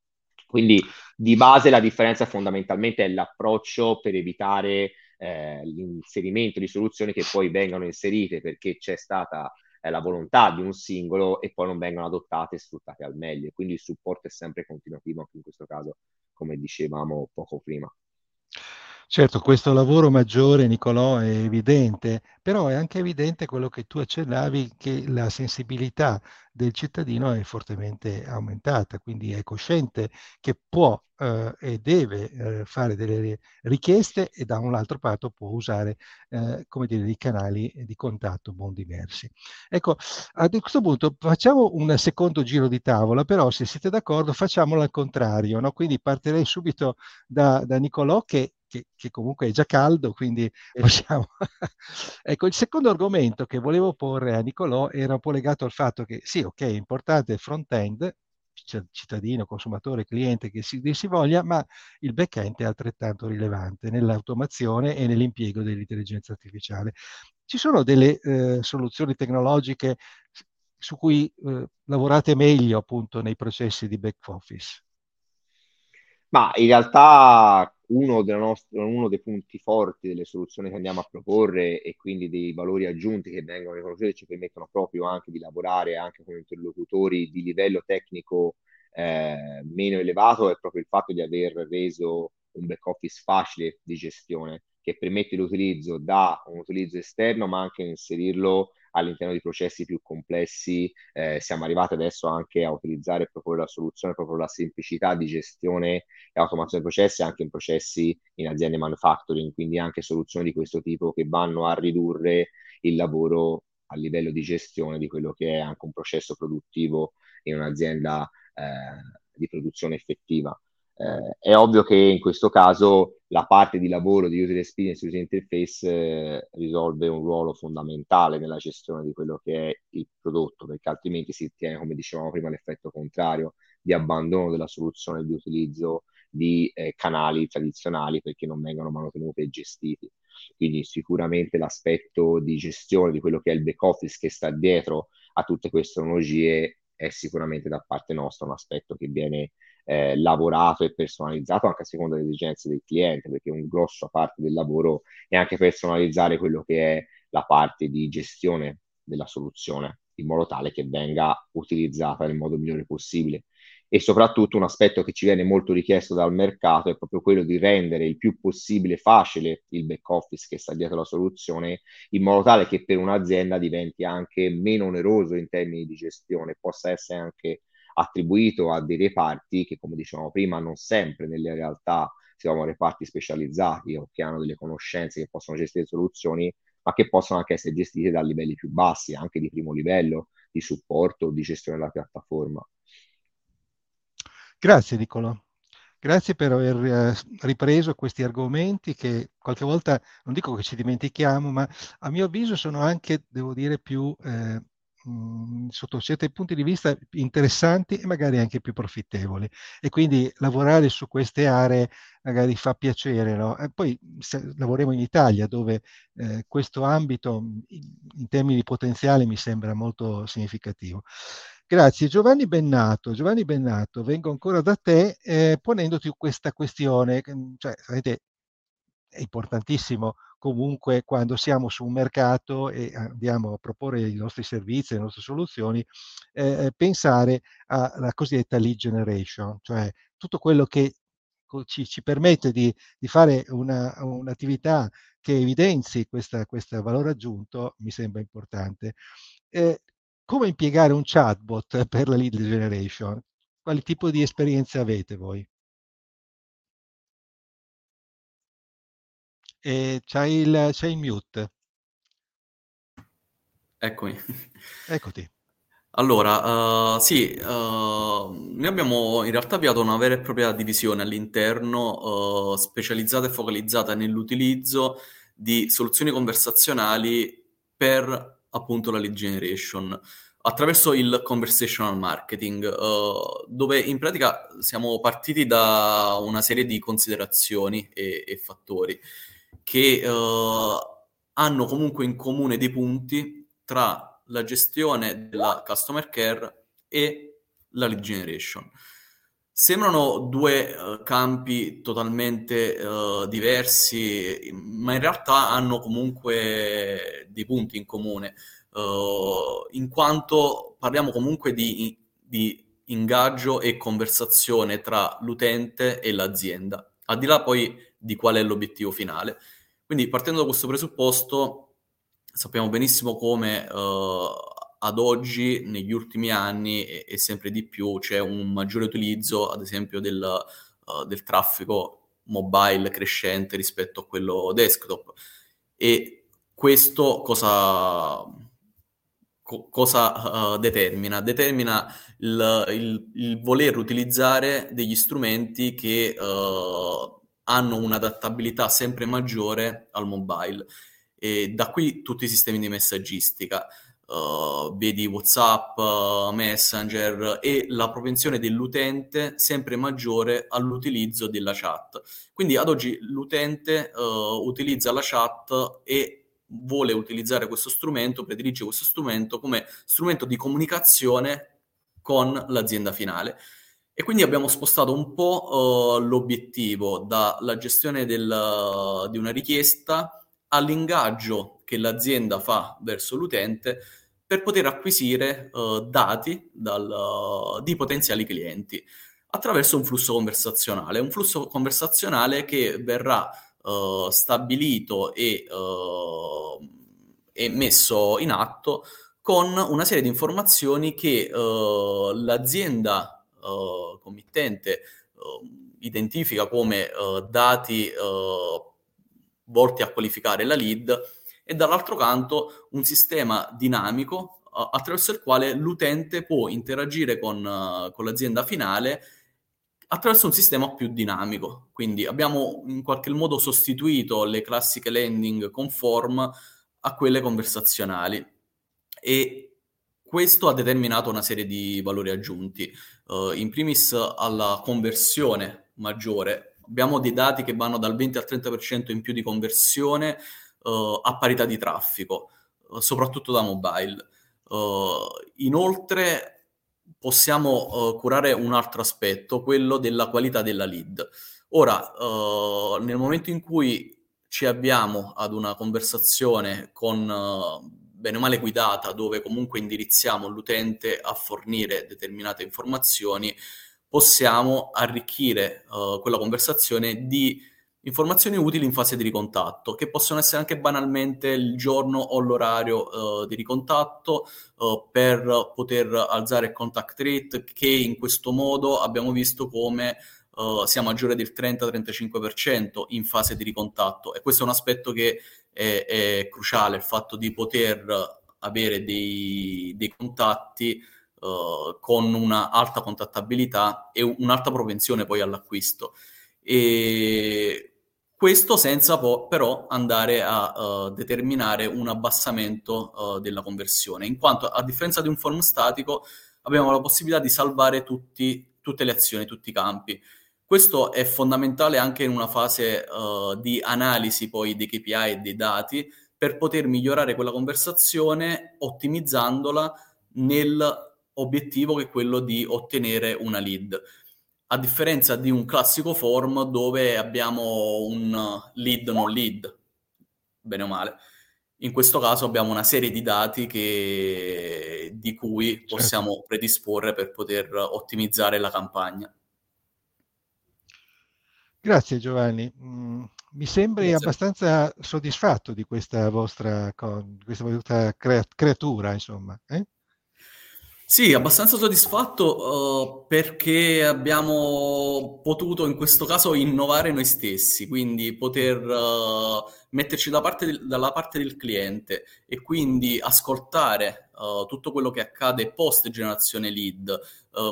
Quindi di base la differenza fondamentalmente è l'approccio per evitare eh, l'inserimento di soluzioni che poi vengano inserite perché c'è stata eh, la volontà di un singolo e poi non vengono adottate e sfruttate al meglio. Quindi il supporto è sempre continuativo anche in questo caso, come dicevamo poco prima. Certo, questo lavoro maggiore, Nicolò, è evidente, però è anche evidente quello che tu accennavi, che la sensibilità del cittadino è fortemente aumentata, quindi è cosciente che può eh, e deve eh, fare delle richieste e da un altro parte può usare eh, come dire, dei canali di contatto ben diversi. Ecco, a questo punto facciamo un secondo giro di tavola, però se siete d'accordo facciamolo al contrario, no? quindi partirei subito da, da Nicolò che che, che, comunque è già caldo, quindi possiamo... [LAUGHS] ecco, il secondo argomento che volevo porre a Nicolò era un po' legato al fatto che sì, ok, è importante il front-end, cittadino, consumatore, cliente che si, si voglia, ma il back-end è altrettanto rilevante nell'automazione e nell'impiego dell'intelligenza artificiale. Ci sono delle eh, soluzioni tecnologiche su cui eh, lavorate meglio appunto nei processi di back office? Ma in realtà uno, nostra, uno, dei punti forti delle soluzioni che andiamo a proporre e quindi dei valori aggiunti che vengono riconosciuti ci permettono proprio anche di lavorare anche con interlocutori di livello tecnico eh, meno elevato è proprio il fatto di aver reso un back office facile di gestione che permette l'utilizzo da un utilizzo esterno ma anche inserirlo all'interno di processi più complessi eh, siamo arrivati adesso anche a utilizzare proprio la soluzione, proprio la semplicità di gestione e automazione dei processi anche in processi in aziende manufacturing, quindi anche soluzioni di questo tipo che vanno a ridurre il lavoro a livello di gestione di quello che è anche un processo produttivo in un'azienda eh, di produzione effettiva. Eh, è ovvio che in questo caso la parte di lavoro di user experience user interface eh, risolve un ruolo fondamentale nella gestione di quello che è il prodotto, perché altrimenti si ottiene, come dicevamo prima, l'effetto contrario di abbandono della soluzione di utilizzo di eh, canali tradizionali perché non vengono manutenuti e gestiti. Quindi sicuramente l'aspetto di gestione di quello che è il back office che sta dietro a tutte queste tecnologie è sicuramente da parte nostra un aspetto che viene eh, lavorato e personalizzato anche a seconda delle esigenze del cliente, perché un grosso parte del lavoro è anche personalizzare quello che è la parte di gestione della soluzione, in modo tale che venga utilizzata nel modo migliore possibile. E soprattutto un aspetto che ci viene molto richiesto dal mercato è proprio quello di rendere il più possibile facile il back office che sta dietro la soluzione, in modo tale che per un'azienda diventi anche meno oneroso in termini di gestione, possa essere anche attribuito a dei reparti che, come dicevamo prima, non sempre nelle realtà si trovano reparti specializzati o che hanno delle conoscenze che possono gestire soluzioni, ma che possono anche essere gestite da livelli più bassi, anche di primo livello, di supporto, di gestione della piattaforma. Grazie Nicolò. Grazie per aver eh, ripreso questi argomenti che qualche volta non dico che ci dimentichiamo, ma a mio avviso sono anche, devo dire, più eh, mh, sotto certi punti di vista interessanti e magari anche più profittevoli. E quindi lavorare su queste aree magari fa piacere. No? Poi lavoriamo in Italia dove eh, questo ambito in, in termini di potenziale mi sembra molto significativo. Grazie. Giovanni Bennato, Giovanni Bennato, vengo ancora da te eh, ponendoti questa questione, cioè, sapete, è importantissimo comunque quando siamo su un mercato e andiamo a proporre i nostri servizi, le nostre soluzioni, eh, eh pensare alla cosiddetta lead generation, cioè tutto quello che ci, ci permette di, di fare una, un'attività che evidenzi questo valore aggiunto mi sembra importante. Eh, come impiegare un chatbot per la lead generation? Quali tipo di esperienze avete voi? E c'hai il, c'hai il mute. Eccomi. Eccoti. Allora, uh, sì, uh, noi abbiamo in realtà avviato una vera e propria divisione all'interno, uh, specializzata e focalizzata nell'utilizzo di soluzioni conversazionali per appunto la lead generation attraverso il conversational marketing, uh, dove in pratica siamo partiti da una serie di considerazioni e, e fattori che uh, hanno comunque in comune dei punti tra la gestione della customer care e la lead generation. Sembrano due uh, campi totalmente uh, diversi, ma in realtà hanno comunque dei punti in comune, uh, in quanto parliamo comunque di, di, ingaggio e conversazione tra l'utente e l'azienda, al di là poi di qual è l'obiettivo finale. Quindi partendo da questo presupposto, sappiamo benissimo come ad oggi, negli ultimi anni e, e, sempre di più, c'è un maggiore utilizzo, ad esempio, del, uh, del traffico mobile crescente rispetto a quello desktop. E questo cosa, co- cosa uh, determina? Determina il, il, il, voler utilizzare degli strumenti che uh, hanno un'adattabilità sempre maggiore al mobile. E da qui tutti i sistemi di messaggistica uh, vedi WhatsApp, uh, Messenger e la propensione dell'utente sempre maggiore all'utilizzo della chat. Quindi ad oggi l'utente uh, utilizza la chat e vuole utilizzare questo strumento, predilige questo strumento come strumento di comunicazione con l'azienda finale. E quindi abbiamo spostato un po' uh, l'obiettivo dalla gestione del, uh, di una richiesta all'ingaggio che l'azienda fa verso l'utente per poter acquisire uh, dati dal, di potenziali clienti attraverso un flusso conversazionale, un flusso conversazionale che verrà stabilito e, e, messo in atto con una serie di informazioni che l'azienda committente identifica come dati volti a qualificare la lead e dall'altro canto un sistema dinamico uh, attraverso il quale l'utente può interagire con, uh, con l'azienda finale attraverso un sistema più dinamico. Quindi abbiamo in qualche modo sostituito le classiche landing con form a quelle conversazionali e questo ha determinato una serie di valori aggiunti, uh, in primis alla conversione maggiore. Abbiamo dei dati che vanno dal 20 al 30% in più di conversione uh, a parità di traffico, uh, soprattutto da mobile. Inoltre possiamo curare un altro aspetto, quello della qualità della lead. Ora, nel momento in cui ci abbiamo ad una conversazione con bene o male guidata, dove comunque indirizziamo l'utente a fornire determinate informazioni, possiamo arricchire uh, quella conversazione di informazioni utili in fase di ricontatto, che possono essere anche banalmente il giorno o l'orario uh, di ricontatto uh, per poter alzare il contact rate, che in questo modo abbiamo visto come uh, sia maggiore del 30-35% in fase di ricontatto. E questo è un aspetto che è, è cruciale, il fatto di poter avere dei, dei contatti con una alta contattabilità e un'alta propensione poi all'acquisto. E questo senza po- però andare a uh, determinare un abbassamento uh, della conversione, in quanto a differenza di un form statico abbiamo la possibilità di salvare tutti, tutte le azioni, tutti i campi. Questo è fondamentale anche in una fase uh, di analisi poi dei KPI e dei dati per poter migliorare quella conversazione ottimizzandola nell'obiettivo che è quello di ottenere una lead a differenza di un classico form dove abbiamo un lead non lead, bene o male. In questo caso abbiamo una serie di dati che, di cui certo. possiamo predisporre per poter ottimizzare la campagna. Grazie Giovanni. Mm, mi sembri Grazie. abbastanza soddisfatto di questa vostra, di questa vostra creatura, insomma. Eh? Sì, abbastanza soddisfatto uh, perché abbiamo potuto in questo caso innovare noi stessi, quindi poter uh, metterci da parte del, dalla parte del cliente e quindi ascoltare uh, tutto quello che accade post generazione lead,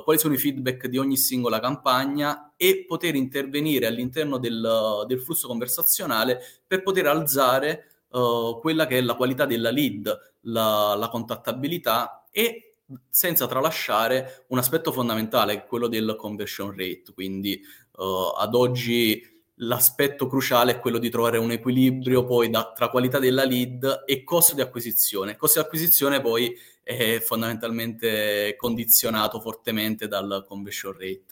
quali sono i feedback di ogni singola campagna e poter intervenire all'interno del, del flusso conversazionale per poter alzare quella che è la qualità della lead, la, la contattabilità e senza tralasciare un aspetto fondamentale, quello del conversion rate. Quindi uh, ad oggi l'aspetto cruciale è quello di trovare un equilibrio poi da, tra qualità della lead e costo di acquisizione. Il costo di acquisizione poi è fondamentalmente condizionato fortemente dal conversion rate.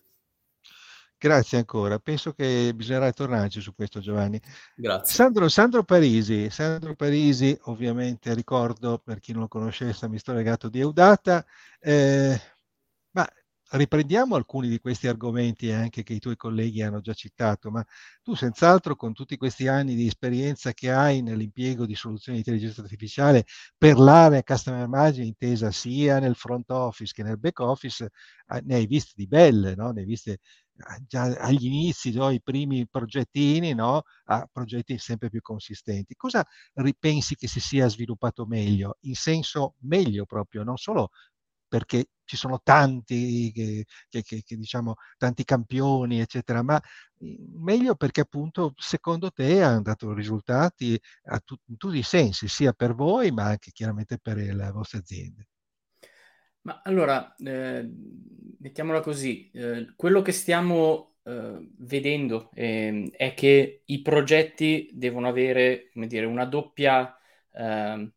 Grazie ancora, penso che bisognerà tornarci su questo Giovanni. Grazie. Sandro, Sandro Parisi, Sandro Parisi ovviamente ricordo per chi non lo conoscesse mi sto legato di Eudata, eh, riprendiamo alcuni di questi argomenti anche che i tuoi colleghi hanno già citato, ma tu senz'altro con tutti questi anni di esperienza che hai nell'impiego di soluzioni di intelligenza artificiale per l'area customer management intesa sia nel front office che nel back office, eh, ne hai viste di belle, no? ne hai viste già agli inizi, no, i primi progettini, no, a progetti sempre più consistenti. Cosa ripensi che si sia sviluppato meglio? In senso meglio proprio, non solo perché ci sono tanti, che, che, che, diciamo, tanti campioni, eccetera, ma meglio perché appunto secondo te hanno dato risultati tu, in tutti i sensi, sia per voi ma anche chiaramente per le vostre aziende. Ma allora, eh, mettiamola così, eh, quello che stiamo eh, vedendo ehm, è che i progetti devono avere, come dire, una doppia, ehm,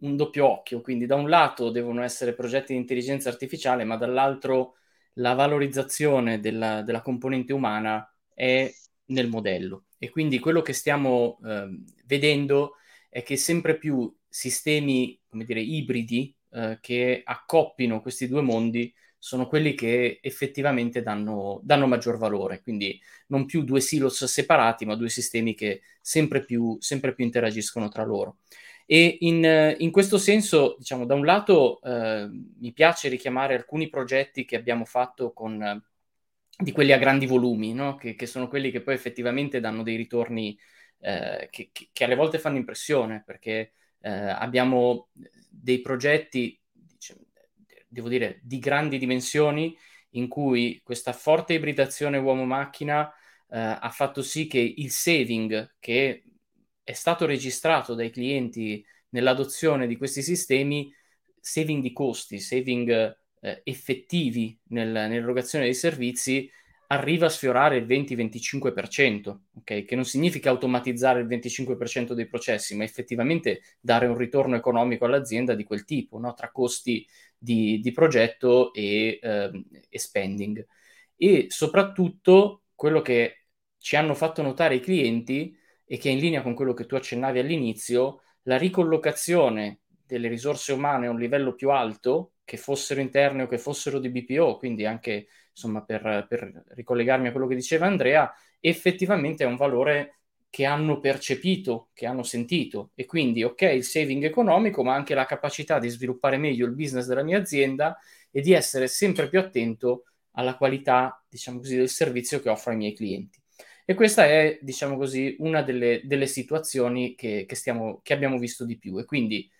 un doppio occhio, quindi da un lato devono essere progetti di intelligenza artificiale, ma dall'altro la valorizzazione della, della componente umana è nel modello. E quindi quello che stiamo ehm, vedendo è che sempre più sistemi, come dire, ibridi eh, che accoppino questi due mondi sono quelli che effettivamente danno, danno, maggior valore, quindi non più due silos separati, ma due sistemi che sempre più, sempre più interagiscono tra loro. E in, in, questo senso, diciamo, da un lato eh, mi piace richiamare alcuni progetti che abbiamo fatto con, di quelli a grandi volumi, no? che, che, sono quelli che poi effettivamente danno dei ritorni eh, che, che, alle volte fanno impressione, perché eh, abbiamo dei progetti, devo dire, di grandi dimensioni in cui questa forte ibridazione uomo-macchina eh, ha fatto sì che il saving che è stato registrato dai clienti nell'adozione di questi sistemi, saving di costi, saving eh, effettivi nel, nell'erogazione dei servizi, arriva a sfiorare il 20-25%, okay? che non significa automatizzare il 25% dei processi, ma effettivamente dare un ritorno economico all'azienda di quel tipo, no? tra costi di, di progetto e, eh, e spending. E soprattutto quello che ci hanno fatto notare i clienti e che è in linea con quello che tu accennavi all'inizio, la ricollocazione delle risorse umane a un livello più alto, che fossero interne o che fossero di BPO, quindi anche insomma, per, per ricollegarmi a quello che diceva Andrea, effettivamente è un valore che hanno percepito, che hanno sentito e quindi ok il saving economico ma anche la capacità di sviluppare meglio il business della mia azienda e di essere sempre più attento alla qualità, diciamo così, del servizio che offro ai miei clienti. E questa è, diciamo così, una delle, delle situazioni che, che, stiamo, che, abbiamo visto di più. E quindi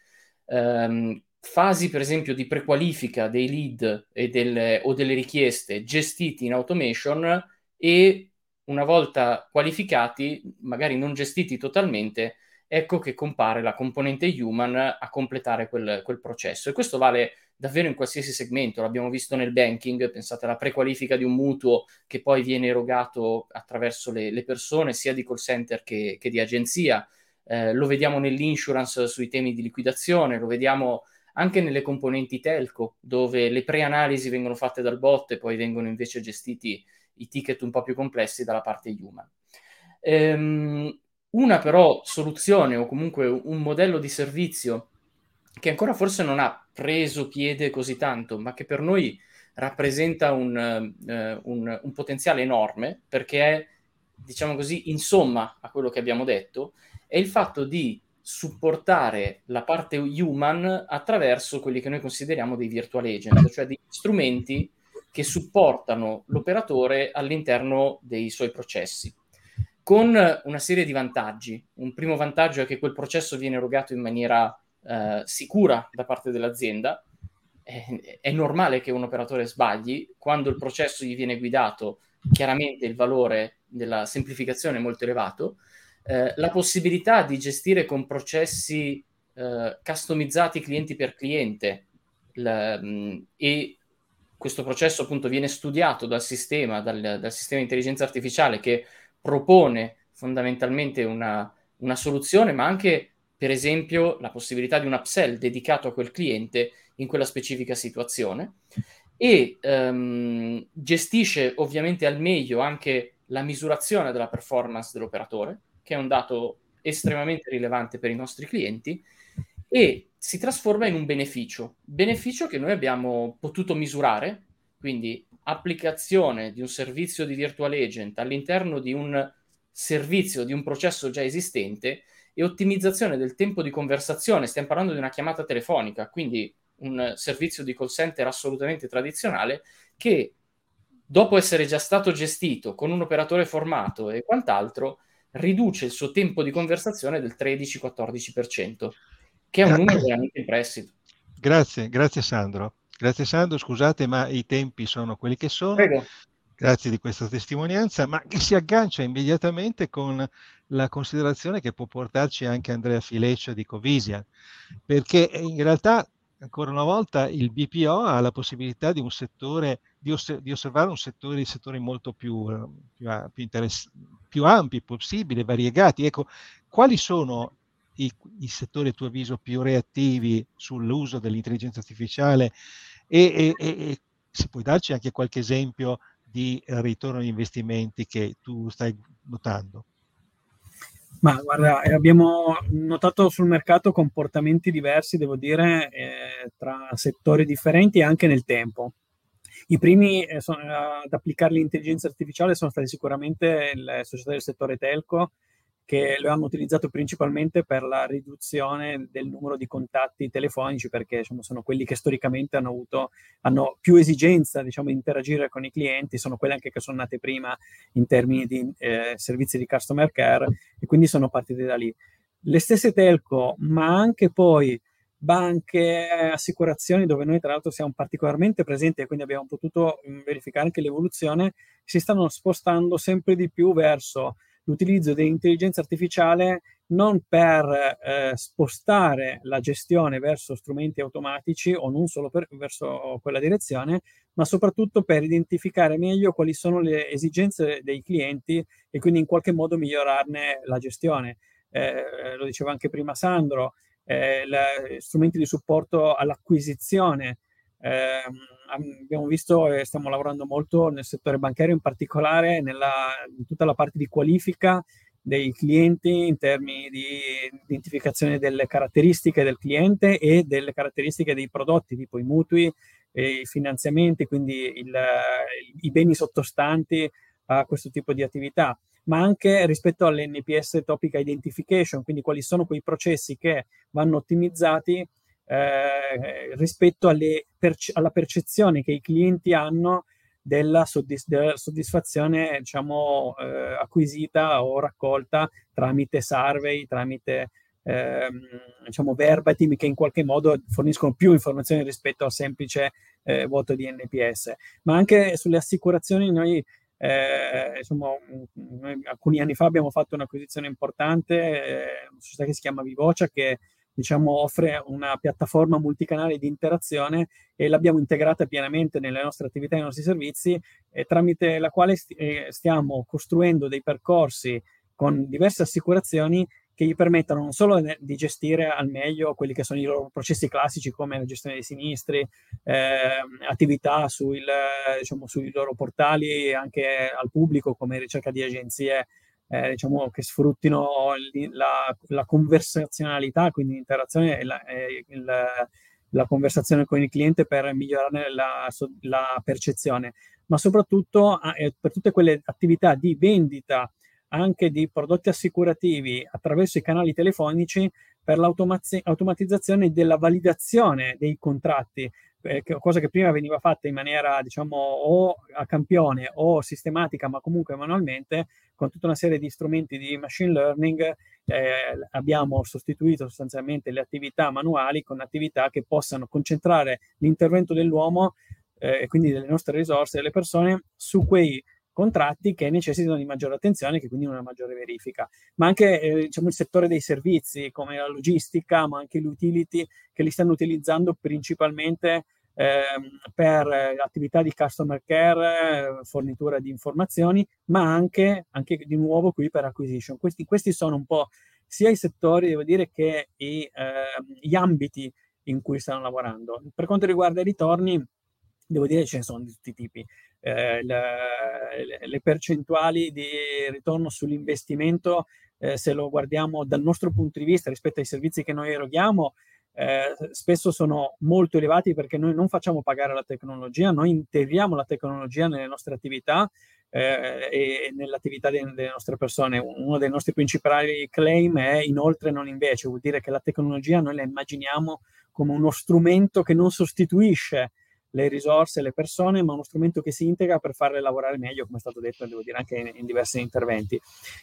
ehm, fasi, per esempio, di prequalifica dei lead delle, o delle richieste gestiti in automation e una volta qualificati, magari non gestiti totalmente, ecco che compare la componente human a completare quel, quel, processo. E questo vale davvero in qualsiasi segmento. L'abbiamo visto nel banking, pensate alla prequalifica di un mutuo che poi viene erogato attraverso le, le persone, sia di call center che, che di agenzia. Eh, lo vediamo nell'insurance sui temi di liquidazione, lo vediamo anche nelle componenti telco, dove le pre-analisi vengono fatte dal bot e poi vengono invece gestiti i ticket un po' più complessi dalla parte human. Ehm, una però soluzione o comunque un modello di servizio che ancora forse non ha preso piede così tanto, ma che per noi rappresenta un, uh, un, un potenziale enorme perché è, diciamo così, insomma a quello che abbiamo detto, è il fatto di supportare la parte human attraverso quelli che noi consideriamo dei virtual agent, cioè degli strumenti che supportano l'operatore all'interno dei suoi processi, con una serie di vantaggi. Un primo vantaggio è che quel processo viene erogato in maniera eh, sicura da parte dell'azienda. È, è normale che un operatore sbagli, quando il processo gli viene guidato, chiaramente il valore della semplificazione è molto elevato. Eh, la possibilità di gestire con processi eh, customizzati clienti per cliente la, mh, e questo processo appunto viene studiato dal sistema, dal, dal sistema di intelligenza artificiale che propone fondamentalmente una, una, soluzione, ma anche per esempio la possibilità di un upsell dedicato a quel cliente in quella specifica situazione e um, gestisce ovviamente al meglio anche la misurazione della performance dell'operatore, che è un dato estremamente rilevante per i nostri clienti, e si trasforma in un beneficio, beneficio che noi abbiamo potuto misurare, quindi applicazione di un servizio di virtual agent all'interno di un servizio, di un processo già esistente e ottimizzazione del tempo di conversazione. Stiamo parlando di una chiamata telefonica, quindi un servizio di call center assolutamente tradizionale che dopo essere già stato gestito con un operatore formato e quant'altro, riduce il suo tempo di conversazione del 13-14% che è un numero veramente impressive. Grazie, grazie Sandro. Grazie Sandro, scusate ma i tempi sono quelli che sono. Prego. Grazie di questa testimonianza, ma che si aggancia immediatamente con la considerazione che può portarci anche Andrea Fileccia di Covisian, perché in realtà ancora una volta il BPO ha la possibilità di un settore, di, os- di osservare un settore, di settori molto più, più, più, interess- più ampi possibili, variegati. Ecco, quali sono i, i settori a tuo avviso più reattivi sull'uso dell'intelligenza artificiale e, e, e se puoi darci anche qualche esempio di ritorno agli investimenti che tu stai notando. Ma guarda, eh, abbiamo notato sul mercato comportamenti diversi, devo dire, eh, tra settori differenti e anche nel tempo. I primi eh, sono, ad applicare l'intelligenza artificiale sono stati sicuramente le società del settore telco, che lo hanno utilizzato principalmente per la riduzione del numero di contatti telefonici, perché diciamo, sono quelli che storicamente hanno avuto hanno più esigenza diciamo, di interagire con i clienti, sono quelle anche che sono nate prima in termini di eh, servizi di customer care e quindi sono partite da lì. Le stesse telco, ma anche poi banche, assicurazioni, dove noi tra l'altro siamo particolarmente presenti e quindi abbiamo potuto mm, verificare anche l'evoluzione, si stanno spostando sempre di più verso l'utilizzo dell'intelligenza artificiale non per eh, spostare la gestione verso strumenti automatici o non solo per, verso quella direzione, ma soprattutto per identificare meglio quali sono le esigenze dei clienti e quindi in qualche modo migliorarne la gestione. Eh, lo diceva anche prima Sandro, eh, la, strumenti di supporto all'acquisizione eh, abbiamo visto e stiamo lavorando molto nel settore bancario, in particolare nella, in tutta la parte di qualifica dei clienti in termini di identificazione delle caratteristiche del cliente e delle caratteristiche dei prodotti, tipo i mutui, i finanziamenti, quindi il, i beni sottostanti a questo tipo di attività. ma anche rispetto all'NPS Topic Identification, quindi quali sono quei processi che vanno ottimizzati eh, rispetto perce- alla percezione che i clienti hanno della, soddisf- della soddisfazione diciamo, eh, acquisita o raccolta tramite survey, tramite ehm, diciamo, verbatim che in qualche modo forniscono più informazioni rispetto al semplice eh, voto di NPS. Ma anche sulle assicurazioni noi eh, insomma, alcuni anni fa abbiamo fatto un'acquisizione importante, eh, una società che si chiama Vivocia, che diciamo, offre una piattaforma multicanale di interazione e l'abbiamo integrata pienamente nelle nostre attività e nei nostri servizi, eh, tramite la quale st- eh, stiamo costruendo dei percorsi con diverse assicurazioni che gli permettano non solo di gestire al meglio quelli che sono i loro processi classici come la gestione dei sinistri, eh, attività sul, diciamo, sui loro portali anche al pubblico come ricerca di agenzie eh, diciamo, che sfruttino la, la, conversazionalità, quindi l'interazione e la, e il, la, conversazione con il cliente per migliorare la, la percezione, ma soprattutto eh, per tutte quelle attività di vendita anche di prodotti assicurativi attraverso i canali telefonici per l'automatizzazione della validazione dei contratti, eh, cosa che prima veniva fatta in maniera diciamo o a campione o sistematica, ma comunque manualmente, con tutta una serie di strumenti di machine learning eh, abbiamo sostituito sostanzialmente le attività manuali con attività che possano concentrare l'intervento dell'uomo eh, e quindi delle nostre risorse delle persone su quei contratti che necessitano di maggiore attenzione, che quindi una maggiore verifica, ma anche eh, diciamo, il settore dei servizi come la logistica, ma anche l'utility che li stanno utilizzando principalmente Ehm, per attività di customer care, fornitura di informazioni, ma anche, anche di nuovo qui per acquisition. Questi, questi, sono un po' sia i settori, devo dire, che i, eh, gli ambiti in cui stanno lavorando. Per quanto riguarda i ritorni, devo dire ce ne sono di tutti i tipi. Eh, le, le, percentuali di ritorno sull'investimento, eh, se lo guardiamo dal nostro punto di vista rispetto ai servizi che noi eroghiamo, eh, spesso sono molto elevati perché noi non facciamo pagare la tecnologia, noi integriamo la tecnologia nelle nostre attività eh, e nell'attività de- delle nostre persone. Uno dei nostri principali claim è inoltre non invece, vuol dire che la tecnologia noi la immaginiamo come uno strumento che non sostituisce le risorse, le persone, ma uno strumento che si integra per farle lavorare meglio, come è stato detto, devo dire, anche in, in diversi interventi.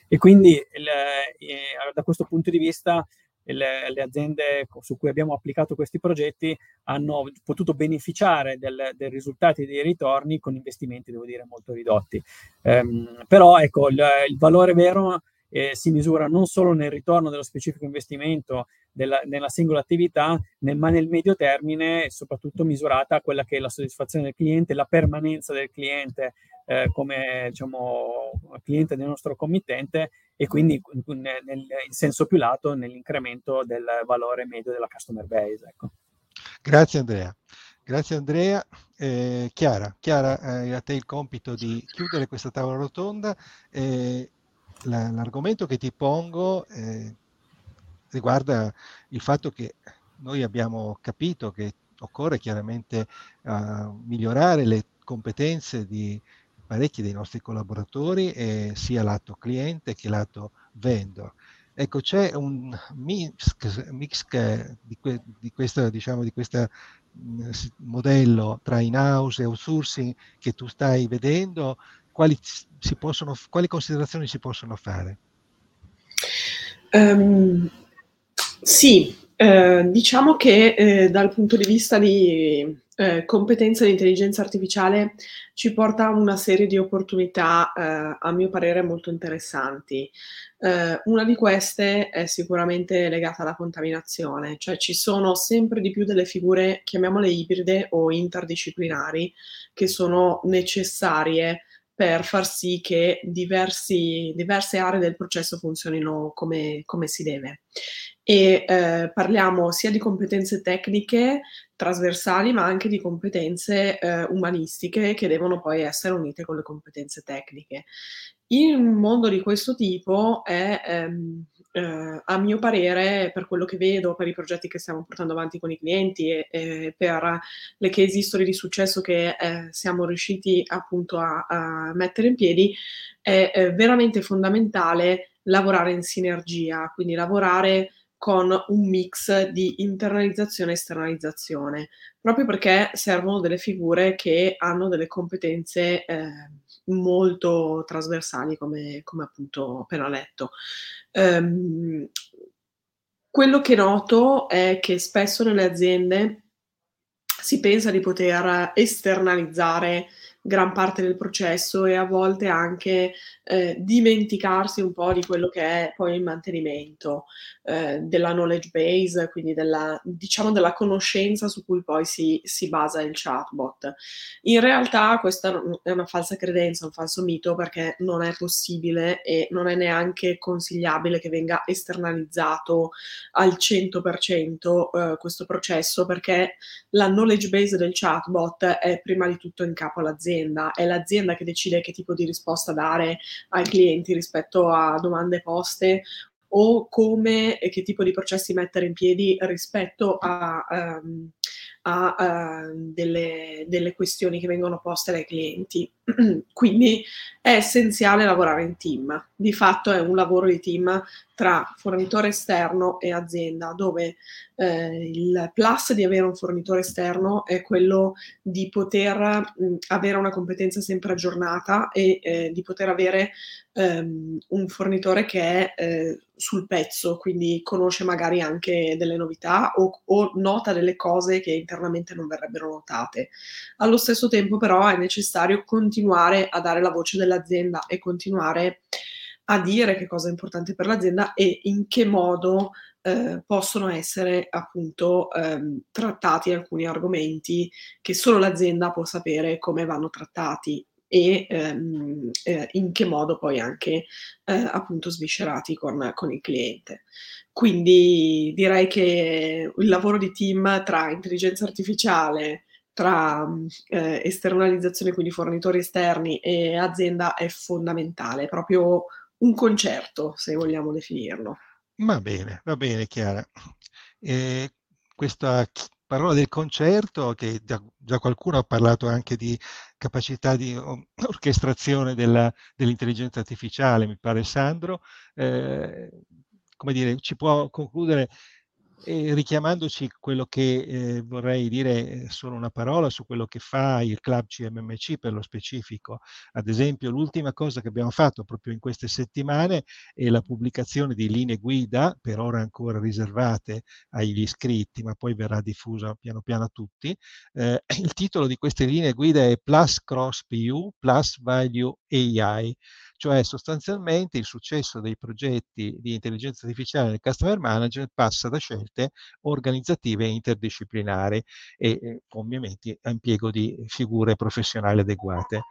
E quindi il, eh, da questo punto di vista le, le, aziende su cui abbiamo applicato questi progetti hanno potuto beneficiare del, dei risultati dei ritorni con investimenti, devo dire, molto ridotti. Um, però ecco, il, il valore vero eh, si misura non solo nel ritorno dello specifico investimento della, nella singola attività, nel, ma nel medio termine, soprattutto misurata quella che è la soddisfazione del cliente, la permanenza del cliente eh, come diciamo, cliente del nostro committente e quindi nel, nel, in senso più lato nell'incremento del valore medio della customer base. Ecco. Grazie Andrea. Grazie Andrea. Eh, Chiara, Chiara eh, a te il compito di chiudere questa tavola rotonda. Eh, l'argomento che ti pongo eh, riguarda il fatto che noi abbiamo capito che occorre chiaramente uh, migliorare le competenze di parecchi dei nostri collaboratori, eh, sia lato cliente che lato vendor. Ecco, c'è un mix, mix di, que, di questo diciamo, di questa mm, modello tra in-house e outsourcing che tu stai vedendo, quali, possono, quali considerazioni si possono fare? Um, sì, eh, diciamo che eh, dal punto di vista di eh, competenza di intelligenza artificiale ci porta a una serie di opportunità, eh, a mio parere, molto interessanti. Eh, una di queste è sicuramente legata alla contaminazione, cioè ci sono sempre di più delle figure, chiamiamole ibride o interdisciplinari, che sono necessarie per far sì che diversi, diverse aree del processo funzionino come, come si deve. E eh, parliamo sia di competenze tecniche trasversali, ma anche di competenze eh, umanistiche che devono poi essere unite con le competenze tecniche. In un mondo di questo tipo è ehm, eh, a mio parere, per quello che vedo, per i progetti che stiamo portando avanti con i clienti e, e per le case history di successo che eh, siamo riusciti appunto a, a, mettere in piedi, è, è veramente fondamentale lavorare in sinergia, quindi lavorare con un mix di internalizzazione e esternalizzazione, proprio perché servono delle figure che hanno delle competenze eh, molto trasversali, come, come appunto appena letto. Um, quello che noto è che spesso nelle aziende si pensa di poter esternalizzare gran parte del processo e a volte anche eh, dimenticarsi un po' di quello che è poi il mantenimento eh, della knowledge base, quindi della, diciamo della conoscenza su cui poi si, si, basa il chatbot. In realtà questa è una falsa credenza, un falso mito perché non è possibile e non è neanche consigliabile che venga esternalizzato al 100% eh, questo processo perché la knowledge base del chatbot è prima di tutto in capo all'azienda l'azienda, è l'azienda che decide che tipo di risposta dare ai clienti rispetto a domande poste o come e che tipo di processi mettere in piedi rispetto a, um, a uh, delle, delle, questioni che vengono poste dai clienti. [CLEARS THROAT] Quindi è essenziale lavorare in team. Di fatto è un lavoro di team tra fornitore esterno e azienda, dove eh, il plus di avere un fornitore esterno è quello di poter mh, avere una competenza sempre aggiornata e eh, di poter avere ehm, un fornitore che è eh, sul pezzo, quindi conosce magari anche delle novità o, o nota delle cose che internamente non verrebbero notate. Allo stesso tempo però è necessario continuare a dare la voce dell'azienda e continuare a dire che cosa è importante per l'azienda e in che modo eh, possono essere appunto ehm, trattati alcuni argomenti che solo l'azienda può sapere come vanno trattati e ehm, eh, in che modo poi anche eh, appunto sviscerati con, con, il cliente. Quindi direi che il lavoro di team tra intelligenza artificiale, tra eh, esternalizzazione, quindi fornitori esterni e azienda è fondamentale, è proprio un concerto, se vogliamo definirlo. Va bene, va bene Chiara. E questa parola del concerto, che già, già, qualcuno ha parlato anche di capacità di [CLEARS THROAT] orchestrazione dell'intelligenza artificiale, mi pare Sandro, eh, come dire, ci può concludere e richiamandoci quello che eh, vorrei dire eh, solo una parola su quello che fa il club CMMC per lo specifico. Ad esempio, l'ultima cosa che abbiamo fatto proprio in queste settimane è la pubblicazione di linee guida, per ora ancora riservate agli iscritti, ma poi verrà diffusa piano piano a tutti. Eh, [CLEARS THROAT] il titolo di queste linee guida è Plus Cross PU Plus Value AI cioè sostanzialmente il successo dei progetti di intelligenza artificiale nel customer management passa da scelte organizzative e interdisciplinari e eh, ovviamente impiego di figure professionali adeguate.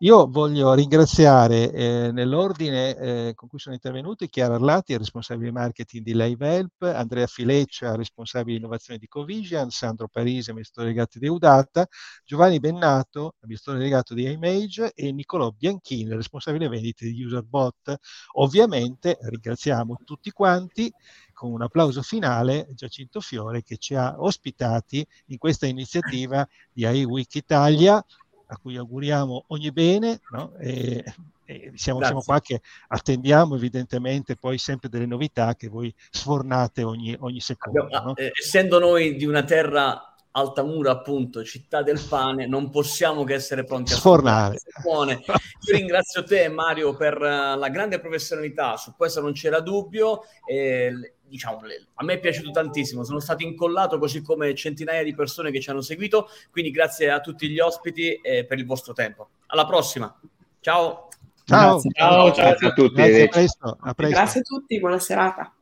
Io voglio ringraziare eh, nell'ordine eh, con cui sono intervenuti Chiara Arlati, responsabile marketing di LiveHelp, Andrea Fileccia, responsabile innovazione di Covision, Sandro Parisi, amministratore delegato di Eudata, Giovanni Bennato, amministratore delegato di iMage e Nicolò Bianchini, responsabile vendite di UserBot. Ovviamente ringraziamo tutti quanti con un applauso finale Giacinto Fiore che ci ha ospitati in questa iniziativa di AI Week Italia a cui auguriamo ogni bene no? e, e siamo, siamo, qua che attendiamo evidentemente poi sempre delle novità che voi sfornate ogni, ogni secondo. Abbiamo, no? eh, essendo noi di una terra Altamura, appunto, città del pane, non possiamo che essere pronti a sfornare. Io ringrazio te, Mario, per uh, la grande professionalità, su questo non c'era dubbio. E, diciamo, a me è piaciuto tantissimo, sono stato incollato così come centinaia di persone che ci hanno seguito, quindi grazie a tutti gli ospiti e per il vostro tempo. Alla prossima, ciao! Ciao, ciao, ciao, ciao a tutti. Grazie, a presto, a presto. Grazie a tutti, buona serata.